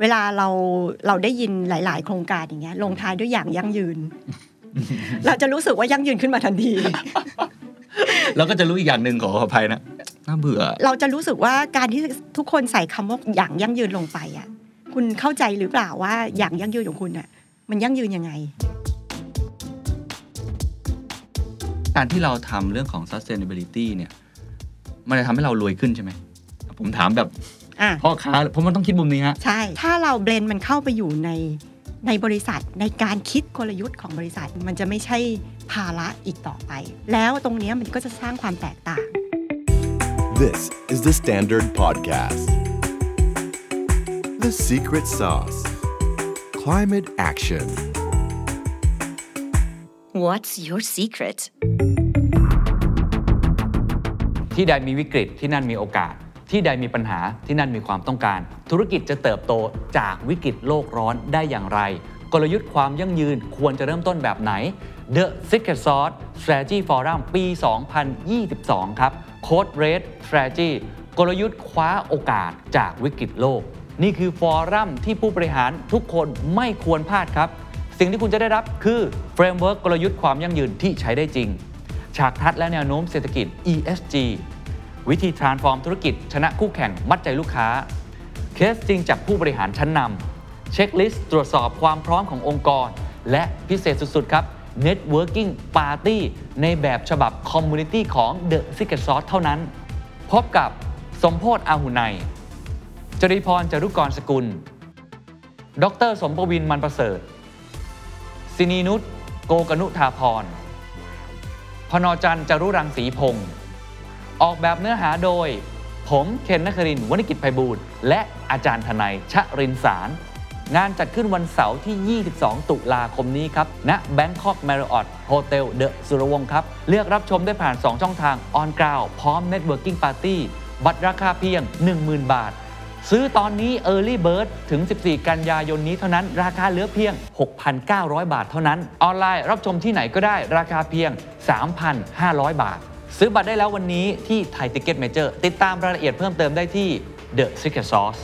เวลาเราเราได้ยินหลาย ๆ โครงการอย่างเงี้ยลงท้ายด้วยอย่างยั่งยืน เราจะรู้สึกว่ายั่งยืนขึ้นมาทันทีเราก็จะรู้อีกอย่างหนึ่งขออภัยนะน่าเบื่อ เราจะรู้สึกว่าการที่ทุกคนใส่คำว่าอย่างยั่งยืนลงไปอะ คุณเข้าใจหรือเปล่าว่าอย่างยั่งยืนของคุณอะ มันยั่งยืนยังไง การที่เราทำเรื่องของ sustainability เนี่ย มันจะทำให้เรารวยขึ้นใช่ไหมผมถามแบบอะ พ่อค้าผมมันต้องคิดมุมนี้ฮะใช่ ถ้าเราเบลนมันเข้าไปอยู่ในในบริษัทในการคิดกลยุทธ์ของบริษัทมันจะไม่ใช่ภาระอีกต่อไป แล้วตรงเนี้ยมันก็จะสร้างความแตกต่าง This is the Standard Podcast. The Secret Sauce Climate Action. What's your secret? ที่ใดมีวิกฤตที่นั่นมีโอกาส ที่ใดมีปัญหาที่นั่นมีความต้องการ ธุรกิจจะเติบโตจากวิกฤตโลกร้อนได้อย่างไร กลยุทธ์ความยั่งยืนควรจะเริ่มต้นแบบไหน The Secret Sauce Strategy Forum ปี 2022 ครับ Code Red Strategy กลยุทธ์คว้าโอกาสจากวิกฤตโลก นี่คือฟอรัมที่ผู้บริหารทุกคนไม่ควรพลาดครับ สิ่งที่คุณจะได้รับคือ framework กลยุทธ์ความยั่งยืนที่ใช้ได้จริง ฉากทัศน์และแนวโน้มเศรษฐกิจ ESG วิธี transform ธุรกิจ ชนะคู่แข่งมัดใจลูกค้า เคสจริงจากผู้บริหารชั้นนำ checklist ตรวจสอบความพร้อมขององค์กร และพิเศษสุด ๆ ครับ Networking Party ในแบบฉบับ Community ของ The Secret Sauce เท่านั้น พบกับสมโภชน์ อาหุนัยจริพรจารุกรสกุล ดร สมปวินมันประเสริฐสินีนุชโกกนุธาพร พนจันจารุรังสีพงศ์ ออกแบบเนื้อหาโดย ผมเคนนักครินวณิกิจไพบูลย์และอาจารย์ทนายชะรินสาร งานจัดขึ้นวันเสาร์ที่ 22 ตุลาคมนี้ครับณ Bangkok Marriott Hotel The สุรวงศ์ครับ เลือกรับชมได้ผ่าน 2 ช่องทาง On Ground พร้อม Networking Party บัตรราคาเพียง 10,000 บาท ซื้อตอนนี้ Early Bird ถึง 14 กันยายนนี้เท่านั้น ราคาเหลือเพียง 6,900 บาทเท่านั้น ออนไลน์รับชมที่ไหนก็ได้ราคาเพียง 3,500 บาท ซื้อบัตรได้แล้ววันนี้ที่ไทยติ c ก e t Major ติดตามรายละเอียดเพิ่มเติมได้ที่ The Secret Sauce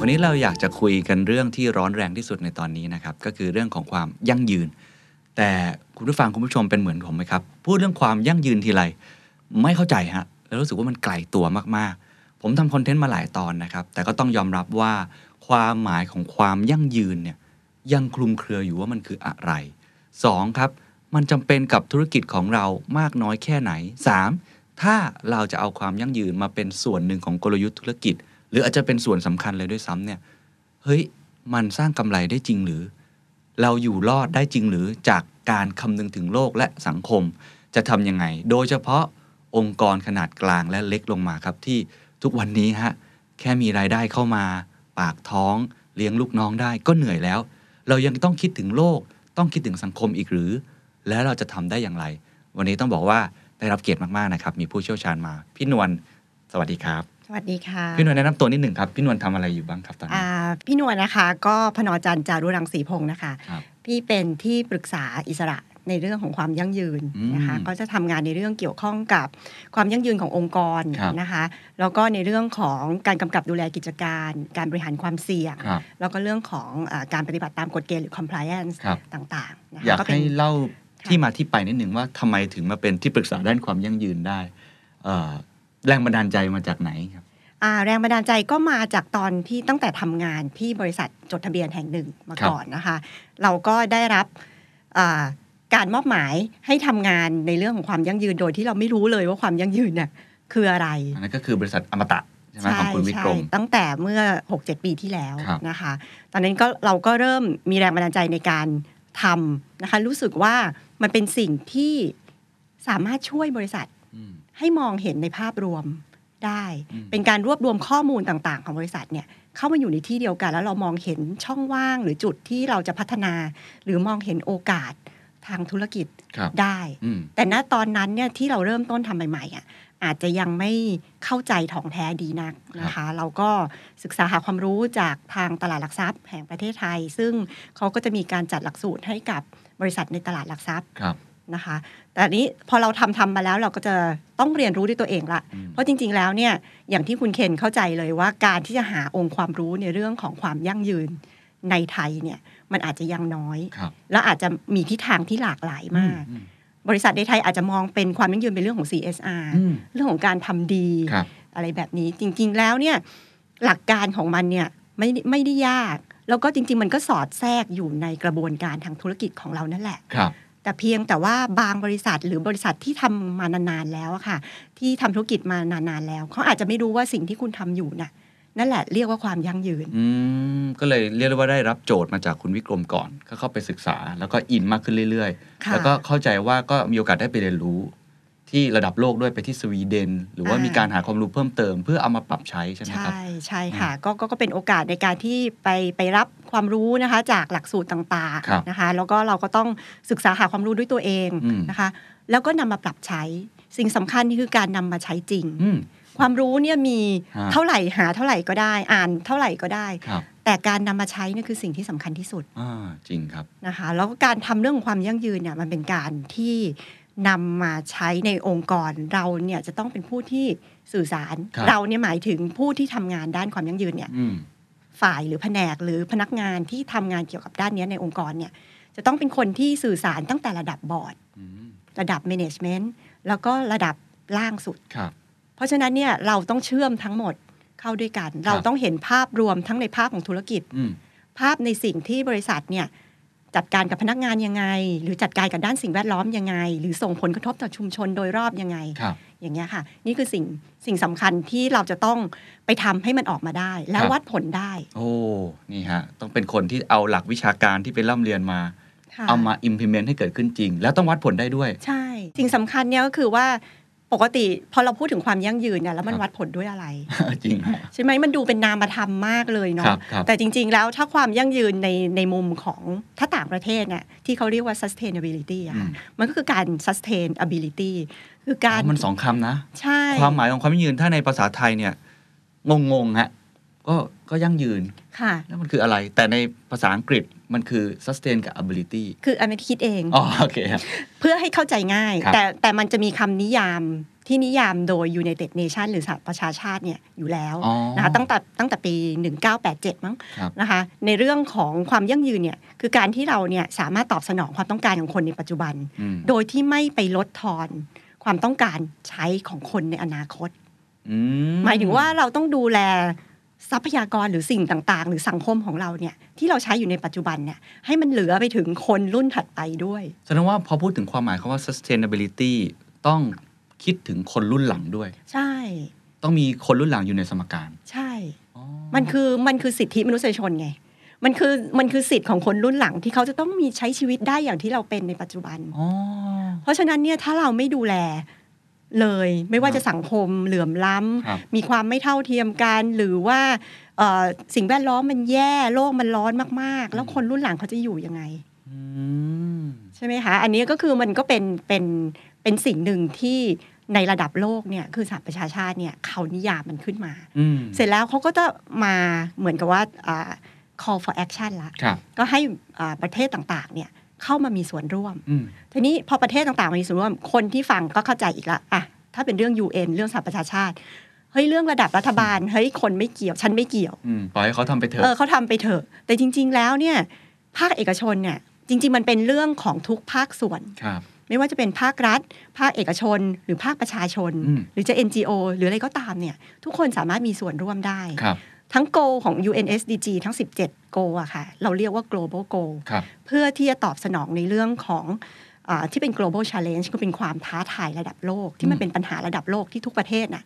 วันนี้เราอยากจะคุยกันเรื่องที่ร้อนแรงที่สุดในตอนนี้นะครับ ก็คือเรื่องของความยั่งยืน แต่คุณผู้ฟังคุณผู้ชมเป็นเหมือนผมไหมครับ พูดเรื่องความยั่งยืนทีไรไม่เข้าใจฮะแล้วรู้สึกว่ามันไกลตัวมากๆ ผมทำคอนเทนต์มาหลายตอนนะครับ แต่ก็ต้องยอมรับว่าความหมายของความยั่งยืนเนี่ย ยังคลุมเครืออยู่ว่ามันคืออะไร 2. ครับ มันจำเป็นกับธุรกิจของเรามากน้อยแค่ไหน 3. ถ้าเราจะเอาความยั่งยืนมาเป็นส่วนหนึ่งของกลยุทธ์ธุรกิจ หรืออาจจะเป็นส่วนสำคัญเลยด้วยซ้ำเนี่ยเฮ้ยมันสร้างกำไรได้จริงหรือ เราอยู่รอดได้จริงหรือจากการคำนึงถึงโลกและสังคม จะทำยังไง โดยเฉพาะองค์กรขนาดกลางและเล็กลงมาครับที่ทุกวันนี้ฮะแค่มีรายได้เข้ามา ปากท้องเลี้ยงลูกน้องได้ก็เหนื่อยแล้ว เรายังต้องคิดถึงโลก ต้องคิดถึงสังคมอีกหรือ และเราจะทำได้อย่างไร วันนี้ต้องบอกว่าได้รับเกียรติมากๆนะครับ มีผู้เชี่ยวชาญมา พี่นวลสวัสดีครับ สวัสดีค่ะ พี่นวลแนะนำตัวนิดหนึ่งครับ พี่นวลทำอะไรอยู่บ้างครับตอนนี้อ่าพี่นวลนะคะ ก็พนจันทร์จารุรังสีพงศ์นะคะครับพี่เป็นที่ปรึกษาอิสระ ในเรื่องของความยั่งยืนอืมนะคะก็จะทำงานในเรื่องเกี่ยวข้องกับความยั่งยืนขององค์กรครับนะคะแล้วก็ในเรื่องของการกำกับดูแลกิจการ การบริหารความเสี่ยงครับแล้วก็เรื่องของอาการปฏิบัติตามกฎเกณฑ์หรือ compliance ครับต่างๆนะอยาคะกเป็ให้นเล่าค่ะที่มาที่ไปนิดหนึ่งว่าทำไมถึงมาเป็นที่ปรึกษาด้านความยั่งยืนได้เอ่อแรงบันดาลใจมาจากไหนครับอ่าแรงบันดาลใจก็มาจากตอนที่ตั้งแต่ทำงานที่บริษัทจดทะเบียนแห่งหนึ่งมาครับก่อนนะคะ เราก็ได้รับอ่า การมอบหมายให้ทำงานในเรื่องของความยั่งยืนโดยที่เราไม่รู้เลยว่าความยั่งยืนเนี่ยคืออะไรอันนั้นก็คือบริษัทอมตะใช่ไหมของคุณวิกรมตั้งแต่เมื่อ 6-7 ปีที่แล้วครับนะคะ ตอนนั้นก็เราก็เริ่มมีแรงบันดาลใจในการทำนะคะ รู้สึกว่ามันเป็นสิ่งที่สามารถช่วยบริษัทอืมให้มองเห็นในภาพรวมได้อืมเป็นการรวบรวมข้อมูลต่างๆ ของบริษัทเนี่ยเข้ามาอยู่ในที่เดียวกัน แล้วเรามองเห็นช่องว่างหรือจุดที่เราจะพัฒนา หรือมองเห็นโอกาส ทางธุรกิจครับได้อืมแต่ณตอนนั้นเนี่ยที่เราเริ่มต้นทำใหม่ๆอะอาจจะยังไม่เข้าใจถ่องแท้ดีนักนะคะ เราก็ศึกษาหาความรู้จากทางตลาดหลักทรัพย์แห่งประเทศไทย ซึ่งเขาก็จะมีการจัดหลักสูตรให้กับบริษัทในตลาดหลักทรัพย์ครับนะคะ แต่อันนี้พอเราทำทำมาแล้วเราก็จะต้องเรียนรู้ด้วยตัวเองละอืมเพราะจริง ๆ แล้วเนี่ยอย่างที่คุณเคนเข้าใจเลยว่าการที่จะหาองค์ความรู้ในเรื่องของความยั่งยืนในไทยเนี่ย มันอาจจะยังน้อยครับและอาจจะมีทิศทางที่หลากหลายมากอืมบริษัทในไทยอาจจะมองเป็นความยั่งยืนเป็นเรื่องของ CSR อืมเรื่องของการทำดีครับอะไรแบบนี้จริง ๆ แล้วเนี่ยหลักการของมันเนี่ยไม่ไม่ได้ยาก แล้วก็จริง ๆ มันก็สอดแทรกอยู่ในกระบวนการทางธุรกิจของเรานั่นแหละครับแต่เพียงแต่ว่าบางบริษัทหรือบริษัทที่ทำมานานๆแล้วอะค่ะ ที่ทำธุรกิจมานานๆแล้วเขาอาจจะไม่รู้ว่าสิ่งที่คุณทำอยู่น่ะ นั่นแหละเรียกว่าความยั่งยืนอืมก็เลยเรียกได้ว่าได้รับโจทย์มาจากคุณวิกรมก่อน ก็เข้าไปศึกษา แล้วก็อินมากขึ้นเรื่อยๆค่ะแล้วก็เข้าใจว่าก็มีโอกาสได้ไปเรียนรู้ ที่ระดับโลกด้วยไปที่สวีเดน หรือว่าอ่ามีมีการหาความรู้เพิ่มเติม เพื่อเอามาปรับใช้ใช่ไหมครับใช่ใช่ค่ะก็ก็ก็เป็นโอกาสในการที่ไปไปรับความรู้นะคะจากหลักสูตรต่างครับๆนะคะ แล้วก็เราก็ต้องศึกษาหาความรู้ด้วยตัวเองอืมนะคะ แล้วก็นำมาปรับใช้สิ่งสำคัญนี่คือการนำมาใช้จริงอืม ความรู้เนี่ยมีฮะเท่าไหร่หาเท่าไหร่ก็ได้อ่านเท่าไหร่ก็ได้ครับแต่การนำมาใช้เนี่ยคือสิ่งที่สำคัญที่สุดอ่าจริงครับนะคะแล้วก็การทำเรื่องของความยั่งยืนเนี่ยมันเป็นการที่นำมาใช้ในองค์กรเราเนี่ยจะต้องเป็นผู้ที่สื่อสารครับเราเนี่ยหมายถึงผู้ที่ทำงานด้านความยั่งยืนเนี่ยอืมฝ่ายหรือแผนกหรือพนักงานที่ทำงานเกี่ยวกับด้านเนี้ยในองค์กรเนี่ยจะต้องเป็นคนที่สื่อสารตั้งแต่ระดับบอร์ดอืมระดับ management แล้วก็ระดับล่างสุดครับ เพราะฉะนั้นเนี่ยเราต้องเชื่อมทั้งหมดเข้าด้วยกัน เราต้องเห็นภาพรวมทั้งในภาพของธุรกิจอืมภาพในสิ่งที่บริษัทเนี่ยจัดการกับพนักงานยังไง หรือจัดการกับด้านสิ่งแวดล้อมยังไง หรือส่งผลกระทบต่อชุมชนโดยรอบยังไงครับอย่างเงี้ยค่ะ นี่คือสิ่งสิ่งสำคัญที่เราจะต้องไปทำให้มันออกมาได้ และครับวัดผลได้ โอ้นี่ฮะ ต้องเป็นคนที่เอาหลักวิชาการที่ไปร่ำเรียนมาค่ะเอามา implement ให้เกิดขึ้นจริง แล้วต้องวัดผลได้ด้วย ใช่ สิ่งสำคัญเนี่ยก็คือว่า ปกติพอเราพูดถึงความยั่งยืนเนี่ยแล้วมันครับวัดผลด้วยอะไรจริงฮะใช่ไหมมันดูเป็นนามธรรมมากเลยครัเนาะบครับแต่จริง ๆ แล้วถ้าความยั่งยืนในในมุมของถ้าต่างประเทศเนี่ยที่เขาเรียกว่า sustainability อะค่ะอืมมันก็คือการ sustainability คือการอ๋อมันสองคำนะ ใช่ ความหมายของความยั่งยืนถ้าในภาษาไทยเนี่ยงงๆฮะ ก็ก็ยั่งยืนค่ะแล้วมันคืออะไร แต่ในภาษาอังกฤษมันคือ sustain กับ ability คืออันนี้คิดเองอ๋อโอเคครับเพื่อให้เข้าใจง่ายครับแต่แต่มันจะมีคำนิยามที่นิยามโดย United Nation หรือสหประชาชาติเนี่ยอยู่แล้วอ๋อนะคะตั้งแต่ตั้งแต่ปี 1987 มั้งครับนะคะในเรื่องของความยั่งยืนเนี่ยคือการที่เราเนี่ยสามารถตอบสนองความต้องการของคนในปัจจุบันอืมโดยที่ไม่ไปลดทอนความต้องการใช้ของคนในอนาคตอืหมายถึงว่าเราต้องดูแล ทรัพยากรหรือสิ่งต่างๆ หรือสังคมของเราเนี่ยที่เราใช้อยู่ในปัจจุบันเนี่ยให้มันเหลือไปถึงคนรุ่นถัดไปด้วยแสดงว่าพอพูดถึงความหมายคำว่า sustainability ต้องคิดถึงคนรุ่นหลังด้วย ใช่ ต้องมีคนรุ่นหลังอยู่ในสมการ ใช่อ๋อมันคือมันคือสิทธิมนุษยชนไงมันคือมันคือสิทธิ์ของคนรุ่นหลังที่เขาจะต้องมีใช้ชีวิตได้อย่างที่เราเป็นในปัจจุบันอ๋อเพราะฉะนั้นเนี่ยถ้าเราไม่ดูแล เลย ไม่ว่าจะสังคมเหลื่อมล้ครับำมีความไม่เท่าเทียมกัน หรือว่าเอ่อสิ่งแวดล้อมมันแย่โลกมันร้อนมากๆ แล้วคนรุ่นหลังเขาจะอยู่ยังไงอืมใช่ไหมคะ อันนี้ก็คือมันก็เป็นเป็นเป็นสิ่งหนึ่งที่ในระดับโลกเนี่ยคือสหประชาชาติเนี่ยเขานิยามมันขึ้นมาอืมเสร็จแล้วเขาก็จะมาเหมือนกับว่าอ่า call for action ละครับก็ให้อ่าประเทศต่างๆเนี่ย เข้ามามีส่วนร่วมอืมทีนี้พอประเทศต่างๆมามีส่วนร่วม คนที่ฟังก็เข้าใจอีกละอะถ้าเป็นเรื่อง UN เรื่องสหประชาชาติเฮ้ยเรื่องระดับรัฐบาลเฮ้ยคนไม่เกี่ยว ฉันไม่เกี่ยวอืมปล่อยให้เขาทำไปเถเอออะเขาทำไปเถอะ แต่จริง ๆ แล้วเนี่ยภาคเอกชนเนี่ยจริง ๆ มันเป็นเรื่องของทุกภาคส่วนครับไม่ว่าจะเป็นภาครัฐ ภาคเอกชน หรือภาคประชาชนอืมหรือจะ NGO หรืออะไรก็ตามเนี่ย ทุกคนสามารถมีส่วนร่วมได้ครับ ทั้ง Go ของ UNSDG ทั้ง 17 Go อะค่ะ เราเรียกว่า global Go ครับเพื่อที่จะตอบสนองในเรื่องของอาที่เป็น global challenge ก็เป็นความท้าทายระดับโลก ที่มันอืมเป็นปัญหาระดับโลกที่ทุกประเทศน่ะ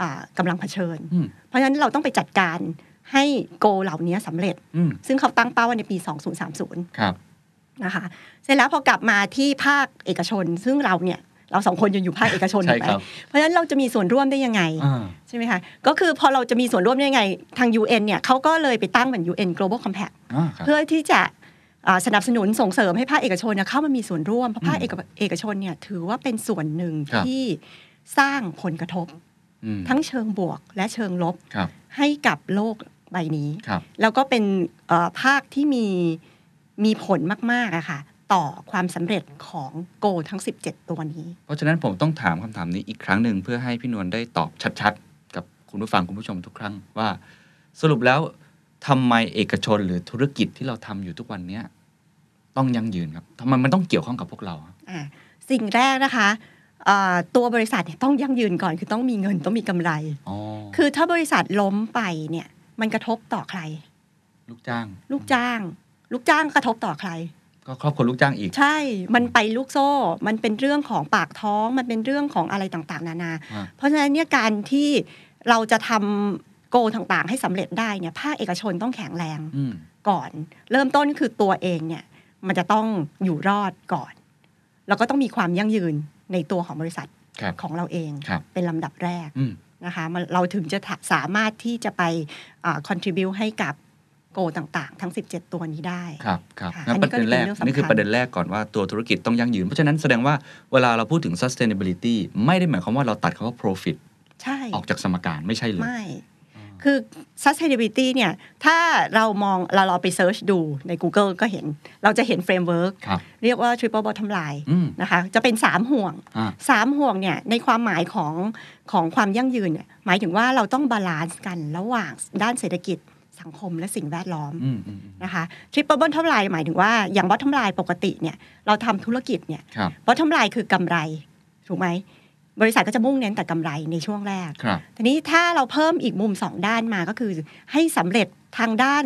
อ่ากำลังเผชิญอืมเพราะฉะนั้นเราต้องไปจัดการให้โกเหล่านี้สำเร็จอืมซึ่งเขาตั้งเป้าไว้ในปี 2030 ครับนะคะเสร็จแล้วพอกลับมาที่ภาคเอกชน ซึ่งเราเนี่ย เราสองคนยังอยู่ภาคเอกชนใช่ถูกไหมครับเพราะฉะนั้นเราจะมีส่วนร่วมได้ยังไงอ่าใช่ไหมคะก็คือพอเราจะมีส่วนร่วมได้ยังไงทาง UN เนี่ยเขาก็เลยไปตั้งเหมือน UN Global Compact อ่าครับเพื่อที่จะอ่าสนับสนุนส่งเสริมให้ภาคเอกชนเนี่ยเข้ามามีส่วนร่วมเพราะภาคอืมเอกเอกชนเนี่ยถือว่าเป็นส่วนหนึ่งครับที่สร้างผลกระทบอืมทั้งเชิงบวกและเชิงลบครับให้กับโลกใบนี้ครับแล้วก็เป็นเอ่อภาคที่มีมีผลมากๆอะค่ะ ต่อความสำเร็จของโกทั้ง 17 ตัวนี้ เพราะฉะนั้นผมต้องถามคำถามนี้อีกครั้งหนึ่งเพื่อให้พี่นวลได้ตอบชัดๆ กับคุณผู้ฟังคุณผู้ชมทุกครั้งว่า สรุปแล้วทำไมเอกชนหรือธุรกิจที่เราทำอยู่ทุกวันเนี้ยต้องยั่งยืนครับทำไมมันต้องเกี่ยวข้องกับพวกเราครับอะสิ่งแรกนะคะเอ่อตัวบริษัทเนี่ยต้องยั่งยืนก่อนคือต้องมีเงินต้องมีกำไรอ๋อคือถ้าบริษัทล้มไปเนี่ยมันกระทบต่อใคร ลูกจ้าง ลูกจ้าง ลูกจ้างกระทบต่อใคร ก็ครอบครัวลูกจ้างอีก ใช่ มันไปลูกโซ่ มันเป็นเรื่องของปากท้อง มันเป็นเรื่องของอะไรต่างๆ นานาอ่าเพราะฉะนั้นเนี่ยการที่เราจะทำโกต่างๆ ให้สำเร็จได้เนี่ยภาคเอกชนต้องแข็งแรงอืมก่อน เริ่มต้นคือตัวเองเนี่ยมันจะต้องอยู่รอดก่อน แล้วก็ต้องมีความยั่งยืนในตัวของบริษัทครับของเราเองครับเป็นลำดับแรกอืมนะคะมันเราถึงจะถะสามารถที่จะไปคอนทริบิวให้กับ โกต่างๆ ทั้ง 17 ตัวนี้ได้ครับครับค่ะงั้นอันนี้ประเด็นแรกก็เป็นเรื่องสำคัญนี่คือประเด็นแรกก่อนว่าตัวธุรกิจต้องยั่งยืน เพราะฉะนั้นแสดงว่าเวลาเราพูดถึง sustainability ไม่ได้หมายความว่าเราตัดคำว่า profit ใช่ออกจากสมการไม่ใช่เลยไม่คือ sustainability เนี่ย ถ้าเรามองเราเราไปเซิร์ชดูใน Google ก็เห็น เราจะเห็น framework ครับเรียกว่า triple bottom line อืมนะคะ จะเป็น 3 ห่วงอ่า3ห่วงเนี่ย ในความหมายของของความยั่งยืนเนี่ย หมายถึงว่าเราต้อง balance กันระหว่างด้านเศรษฐกิจ สังคมและสิ่งแวดล้อมอืมอืมอืมนะคะ triple bottom line หมายถึงว่าอย่าง bottom line ปกติเนี่ยเราทำธุรกิจเนี่ยครับ bottom line คือกำไรถูกไหมบริษัทก็จะมุ่งเน้นแต่กำไรในช่วงแรกครับทีนี้ถ้าเราเพิ่มอีกมุมสองด้านมาก็คือให้สำเร็จทางด้าน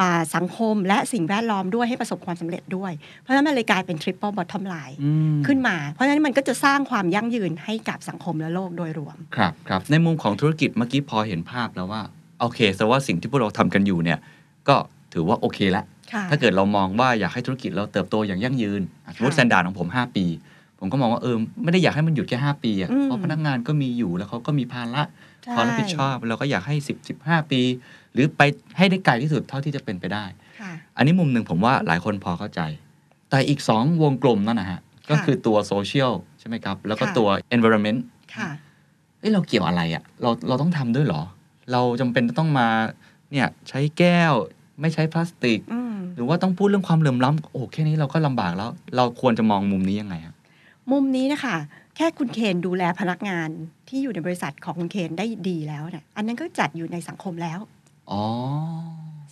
อ่าสังคมและสิ่งแวดล้อมด้วยให้ประสบความสำเร็จด้วย เพราะฉะนั้นมันเลยกลายเป็น triple bottom line อืมขึ้นมา เพราะฉะนั้นมันก็จะสร้างความยั่งยืนให้กับสังคมและโลกโดยรวม ครับครับในมุมของธุรกิจเมื่อกี้พอเห็นภาพแล้วว่า โอเคแต่ว่าสิ่งที่พวกเราทำกันอยู่เนี่ย ก็ถือว่าโอเคละค่ะถ้าเกิดเรามองว่าอยากให้ธุรกิจเราเติบโตอย่างยั่งยืนอะสมมติค่ะสแตนดาร์ดของผม 5 ปี ผมก็มองว่าเออไม่ได้อยากให้มันหยุดแค่ 5 ปีอะอืมเพราะพนักงานก็มีอยู่แล้วเขาก็มีภาระใช่ความรับผิดชอบเราก็อยากให้ 10 15 ปี หรือไปให้ได้ไกลที่สุดเท่าที่จะเป็นไปได้ค่ะอันนี้มุมหนึ่งผมว่าหลายคนพอเข้าใจ แต่อีก 2 วงกลมนั่นนะฮะก็คือตัวโซเชียลใช่ไหมครับ แล้วก็ค่ะตัว environment ค่ะเอ้ยเราเกี่ยวอะไรอะ่ะเราเราต้องทำด้วยเหรอ เราจำเป็นจะต้องมาเนี่ยใช้แก้วไม่ใช้พลาสติกอืมหรือว่าต้องพูดเรื่องความเหลื่อมล้ำโอ้แค่นี้เราก็ลำบากแล้ว เราควรจะมองมุมนี้ยังไงครับมุมนี้นะคะแค่คุณเคนดูแลพนักงานที่อยู่ในบริษัทของคุณเคนได้ดีแล้วเนี่ยอันนั้นก็จัดอยู่ในสังคมแล้วอ๋อ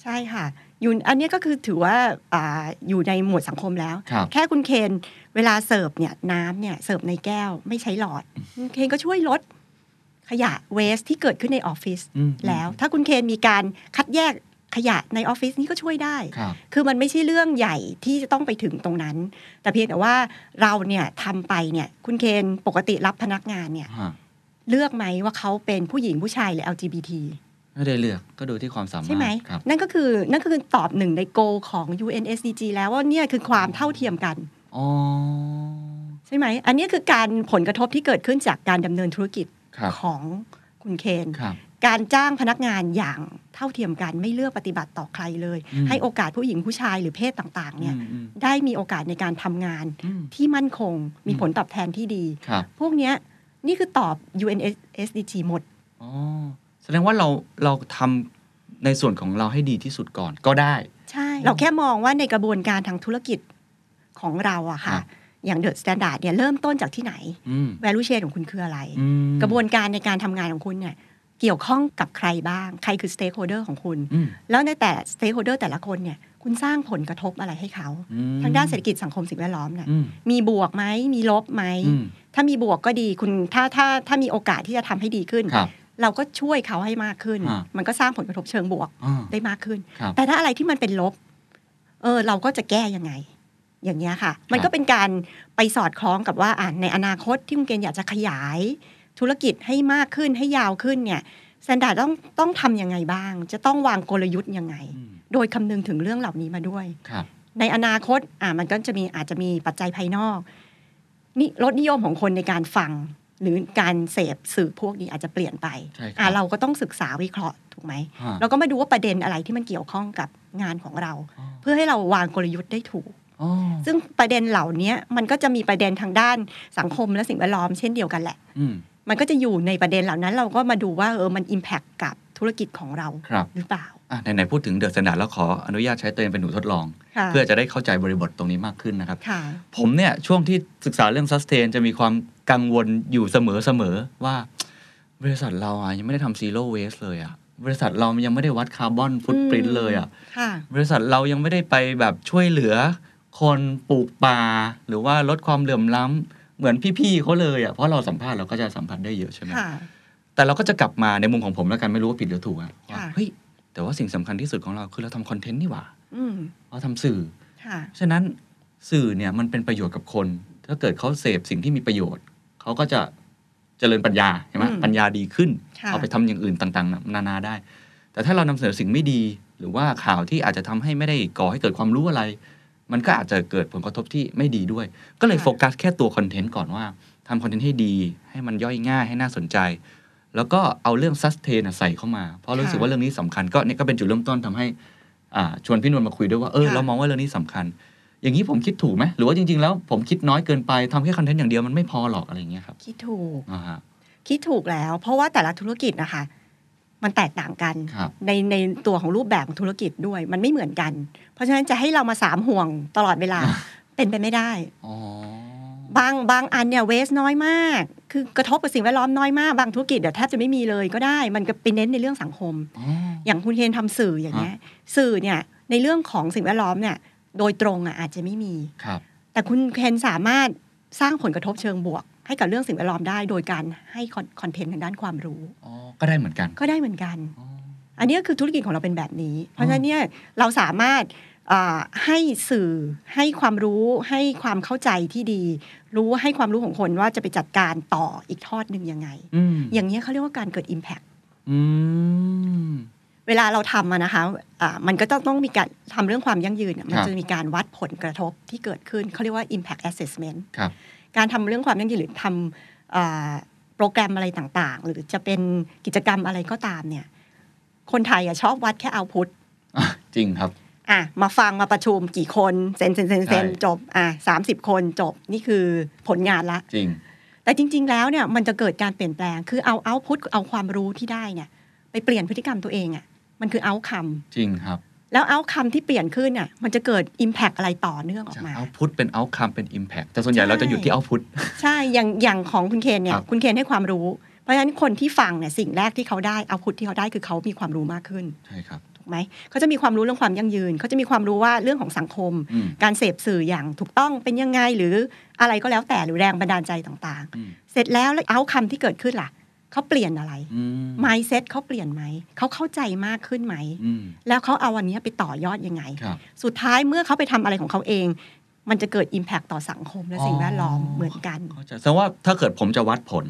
ใช่ค่ะอยู่อันนี้ก็คือถือว่าอาอยู่ในหมวดสังคมแล้วครับแค่คุณเคนเวลาเสิร์ฟเนี่ยน้ำเนี่ยเสิร์ฟในแก้วไม่ใช้หลอดคุณเคนก็ช่วยลด ขยะ waste ที่เกิดขึ้นในออฟฟิศอืมแล้วถ้าคุณเคนมีการคัดแยกขยะในออฟฟิศนี่ก็ช่วยได้ครับคือมันไม่ใช่เรื่องใหญ่ที่จะต้องไปถึงตรงนั้น แต่เพียงแต่ว่าเราเนี่ยทำไปเนี่ยคุณเคนปกติรับพนักงานเนี่ยฮะเลือกไหมว่าเขาเป็นผู้หญิงผู้ชายหรือ LGBT ไม่ได้เลือกก็ดูที่ความสามารถใช่ไหมครับนั่นก็คือนั่นก็คือตอบหนึ่งในโกของ UNSDG แล้วว่าเนี่ยคือความเท่าเทียมกันอ๋อใช่ไหมอันนี้คือการผลกระทบที่เกิดขึ้นจากการดำเนินธุรกิจครับ ของคุณเคนครับการจ้างพนักงานอย่างเท่าเทียมกันไม่เลือกปฏิบัติต่อใครเลยอืมให้โอกาสผู้หญิงผู้ชายหรือเพศต่างๆเนี่ยอืมอืมได้มีโอกาสในการทำงานอืมที่มั่นคงมีอืมผลตอบแทนที่ดีครับพวกเนี้ยนี่คือตอบ UN SDG หมดอ๋อแสดงว่าเราเราทำในส่วนของเราให้ดีที่สุดก่อนก็ได้ ใช่ เราแค่มองว่าในกระบวนการทางธุรกิจของเราอะครัค่ะบ อย่าง The Standard เนี่ยเริ่มต้นจากที่ไหนอืม value chain ของคุณคืออะไรอืมกระบวนการในการทำงานของคุณเนี่ยเกี่ยวข้องกับใครบ้าง ใครคือ stakeholder ของคุณอืมแล้วในแต่ stakeholder แต่ละคนเนี่ยคุณสร้างผลกระทบอะไรให้เขาอืมทางด้านเศรษฐกิจสังคมสิ่งแวดล้อมเนี่ยอืมมีบวกไหมมีลบไหมอืมถ้ามีบวกก็ดีคุณถ้าถ้าถ้ามีโอกาสที่จะทำให้ดีขึ้นครับเราก็ช่วยเขาให้มากขึ้นอ่ามันก็สร้างผลกระทบเชิงบวกอ่าได้มากขึ้นครับแต่ถ้าอะไรที่มันเป็นลบเออเราก็จะแก้ยังไง อย่างเงี้ยค่ะ มันก็เป็นการไปสอดคล้องกับว่าอ่าในอนาคตที่คุณเกณฑ์อยากจะขยายธุรกิจให้มากขึ้นให้ยาวขึ้นเนี่ย Standard ต้องต้องทำยังไงบ้าง จะต้องวางกลยุทธ์ยังไงอืมโดยคำนึงถึงเรื่องเหล่านี้มาด้วยครับในอนาคตอ่ามันก็จะมีอาจจะมีปัจจัยภายนอกนี่รสนิยมของคนในการฟังหรือการเสพสื่อพวกนี้อาจจะเปลี่ยนไปใช่ครับอ่าเราก็ต้องศึกษาวิเคราะห์ถูกไหมฮะเราก็มาดูว่าประเด็นอะไรที่มันเกี่ยวข้องกับงานของเราอ๋อเพื่อให้เราวางกลยุทธ์ได้ถูกอ๋อ ซึ่งประเด็นเหล่านี้มันก็จะมีประเด็นทางด้านสังคมและสิ่งแวดล้อมเช่นเดียวกันแหละอืมมันก็จะอยู่ในประเด็นเหล่านั้น เราก็มาดูว่าเออมัน impact กับธุธุรกิจของเราครับหรือเปล่าอะไหนๆพูดถึง The Standard แล้วขออนุญาตใช้ตัวเองเป็นหนูทดลองค่ะเพื่อจะได้เข้าใจบริบทตรงนี้มากขึ้นนะครับค่ะผมเนี่ยช่วงที่ศึกษาเรื่อง sustain จะมีความกังวลอยู่เสมอๆว่าบริษัทเราอะยังไม่ได้ทำ zero waste เลยอะบริษัทเรายังไม่ได้วัดคาร์บอนฟุตปรินอืมเลยอะค่ะบริษัทเรายังไม่ได้ไปแบบช่วยเหลือ คนปลูกป่าหรือว่าลดความเหลื่อมล้ำเหมือนพี่ๆเขาเลยอะเพราะเราสัมภาษณ์เราก็จะสัมผัสได้เยอะใช่ไหมค่ะแต่เราก็จะกลับมาในมุมของผมแล้วกันไม่รู้ว่าผิดหรือถูกอะว่าค่ะเฮ้ยแต่ว่าสิ่งสำคัญที่สุดของเราคือเราทำคอนเทนต์นี่หว่าอืมเราทำสื่อค่ะฉะนั้นสื่อเนี่ยมันเป็นประโยชน์กับคน ถ้าเกิดเขาเสพสิ่งที่มีประโยชน์เขาก็จะเจริญปัญญาใช่ไหมอืมปัญญาดีขึ้นค่ะเอาไปทำอย่างอื่นต่างๆ นานาได้ แต่ถ้าเรานำเสนอสิ่งไม่ดี หรือว่าข่าวที่อาจจะทำให้ไม่ได้ก่อให้เกิดความรู้อะไร มันก็อาจจะเกิดผลกระทบที่ไม่ดีด้วย ก็เลยโฟกัสแค่ตัวคอนเทนต์ก่อนว่าทำคอนเทนต์ให้ดี ให้มันย่อยง่ายให้น่าสนใจ แล้วก็เอาเรื่อง sustain ใส่เข้ามา เพราะรู้สึกว่าเรื่องนี้สำคัญก็เนี่ยก็เป็นจุดเริ่มต้นทำให้อ่าชวนพี่นวลมาคุยด้วยว่าเออค่ะเรามองว่าเรื่องนี้สำคัญ อย่างนี้ผมคิดถูกไหมหรือว่าจริง ๆ แล้วผมคิดน้อยเกินไปทำแค่คอนเทนต์อย่างเดียวมันไม่พอหรอกอะไรอย่างเงี้ยครับคิดถูกอ่าฮะคิดถูกแล้ว เพราะว่าแต่ละธุรกิจนะคะ มันแตกต่างกันครับในในตัวของรูปแบบของธุรกิจด้วย มันไม่เหมือนกัน เพราะฉะนั้นจะให้เรามาสามห่วงตลอดเวลาเป็นไปไม่ได้อ๋อบางบางอันเนี่ยเวสน้อยมาก คือกระทบกับสิ่งแวดล้อมน้อยมาก บางธุรกิจเดี๋ยวแทบจะไม่มีเลยก็ได้ มันก็ไปเน้นในเรื่องสังคมอ๋ออย่างคุณเคนทำสื่ออย่างเงี้ย สื่อเนี่ยในเรื่องของสิ่งแวดล้อมเนี่ย โดยตรงอะอาจจะไม่มีครับแต่คุณเคนสามารถสร้างผลกระทบเชิงบวก ให้กับเรื่องสิ่งแวดล้อมได้ โดยการให้คอนเทนต์ทางด้านความรู้อ๋อก็ได้เหมือนกัน ก็ได้เหมือนกันอ๋ออันนี้คือธุรกิจของเราเป็นแบบนี้ เพราะฉะนั้นเนี่ยเราสามารถอ่าให้สื่อให้ความรู้ให้ความเข้าใจที่ดี รู้ให้ความรู้ของคนว่าจะไปจัดการต่ออีกทอดหนึ่งยังไงอืมอย่างนี้ยเขาเรียกว่าการเกิด Impact อืมเวลาเราทำอะนะคะอ่ามันก็ต้องต้องมีการทำเรื่องความยั่งยืนอะมันครับจะมีการวัดผลกระทบที่เกิดขึ้นเขาเรียกว่า Impact Assessment ครับ การทำเรื่องความยั่งยืนหรือทำอ่าโปรแกรมอะไรต่างๆ หรือจะเป็นกิจกรรมอะไรก็ตามเนี่ย คนไทยอะชอบวัดแค่เอาพุทอะจริงครับอะมาฟังมาประชุมกี่คนเซ็นเซ็นเซ็นเซ็นใช่จบอะสามสิบคนจบนี่คือผลงานละจริง แต่จริง ๆ แล้วเนี่ยมันจะเกิดการเปลี่ยนแปลง คือเอาเอาพุทเอาความรู้ที่ได้เนี่ย ไปเปลี่ยนพฤติกรรมตัวเองอะ่ะ มันคือเอาคำจริงครับ แล้วเอาคำที่เปลี่ยนขึ้นอะมันจะเกิด Impact อะไรต่อเนื่องออกมาเอาพุทเป็นเอาคัมเป็น Impact แต่ส่วนใหญ่ใช่เราจะหยุดที่เอาพุทใช่อย่างอย่างของคุณเคนเนี่คยรับคุณเคนให้ความรู้ เพราะฉะนั้นคนที่ฟังเนี่ยสิ่งแรกที่เขาได้เอาพุทที่เขาได้คือเขามีความรู้มากขึ้นใช่ครับถูกไหมเขาจะมีความรู้เรื่องความยั่งยืน เขาจะมีความรู้ว่าเรื่องของสังคมอืมการเสพสื่ออย่างถูกต้องเป็นยังไงหรืออะไรก็แล้วแต่หรือแรงบันดาลใจต่างอืมๆเสร็จแล้วแล้วเอาคำที่เกิดขึ้นล่ะ เขาเปลี่ยนอะไรอืม mindset เขาเปลี่ยนไหม เขาเข้าใจมากขึ้นไหมอืมแล้วเขาเอาวันนี้ไปต่อยอดยังไงครับสุดท้ายเมื่อเขาไปทำอะไรของเขาเอง มันจะเกิด Impact ต่อสังคมและสิ่งแวดล้อมเหมือนกันเข้าใจแสดงว่าถ้าเกิดผมจะวัดผล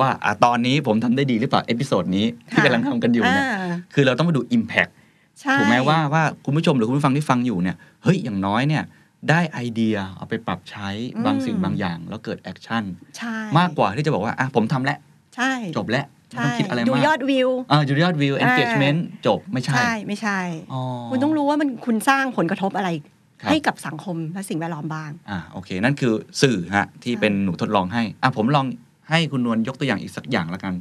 ว่าอะตอนนี้ผมทำได้ดีหรือเปล่า episode นี้ที่ค่ะกำลังทำกันอยู่เนี่ยอ่าคือเราต้องมาดู Impact ใช่ถูกไหมว่าว่าคุณผู้ชมหรือคุณผู้ฟังที่ฟังอยู่เนี่ยเฮ้ยอย่างน้อยเนี่ยได้ไอเดียเอาไปปรับใช้บางสิ่งบางอย่าง แล้วเกิด action ใช่มากกว่าที่จะบอกว่าอะผมทำแล้ว ใช่ จบแล้วไม่ใช่ต้องคิดอะไรดูมากยอดวิวอ่าดูยอดวิว engagement จบไม่ใช่ ใช่ ไม่ใช่อ๋อคุณต้องรู้ว่ามันคุณสร้างผลกระทบอะไรครับให้กับสังคมและสิ่งแวดล้อมบ้างอ่าโอเค นั่นคือสื่อฮะที่ใช่เป็นหนูทดลองให้อะผมลองให้คุณนวลยกตัวอย่างอีกสักอย่างแล้วกัน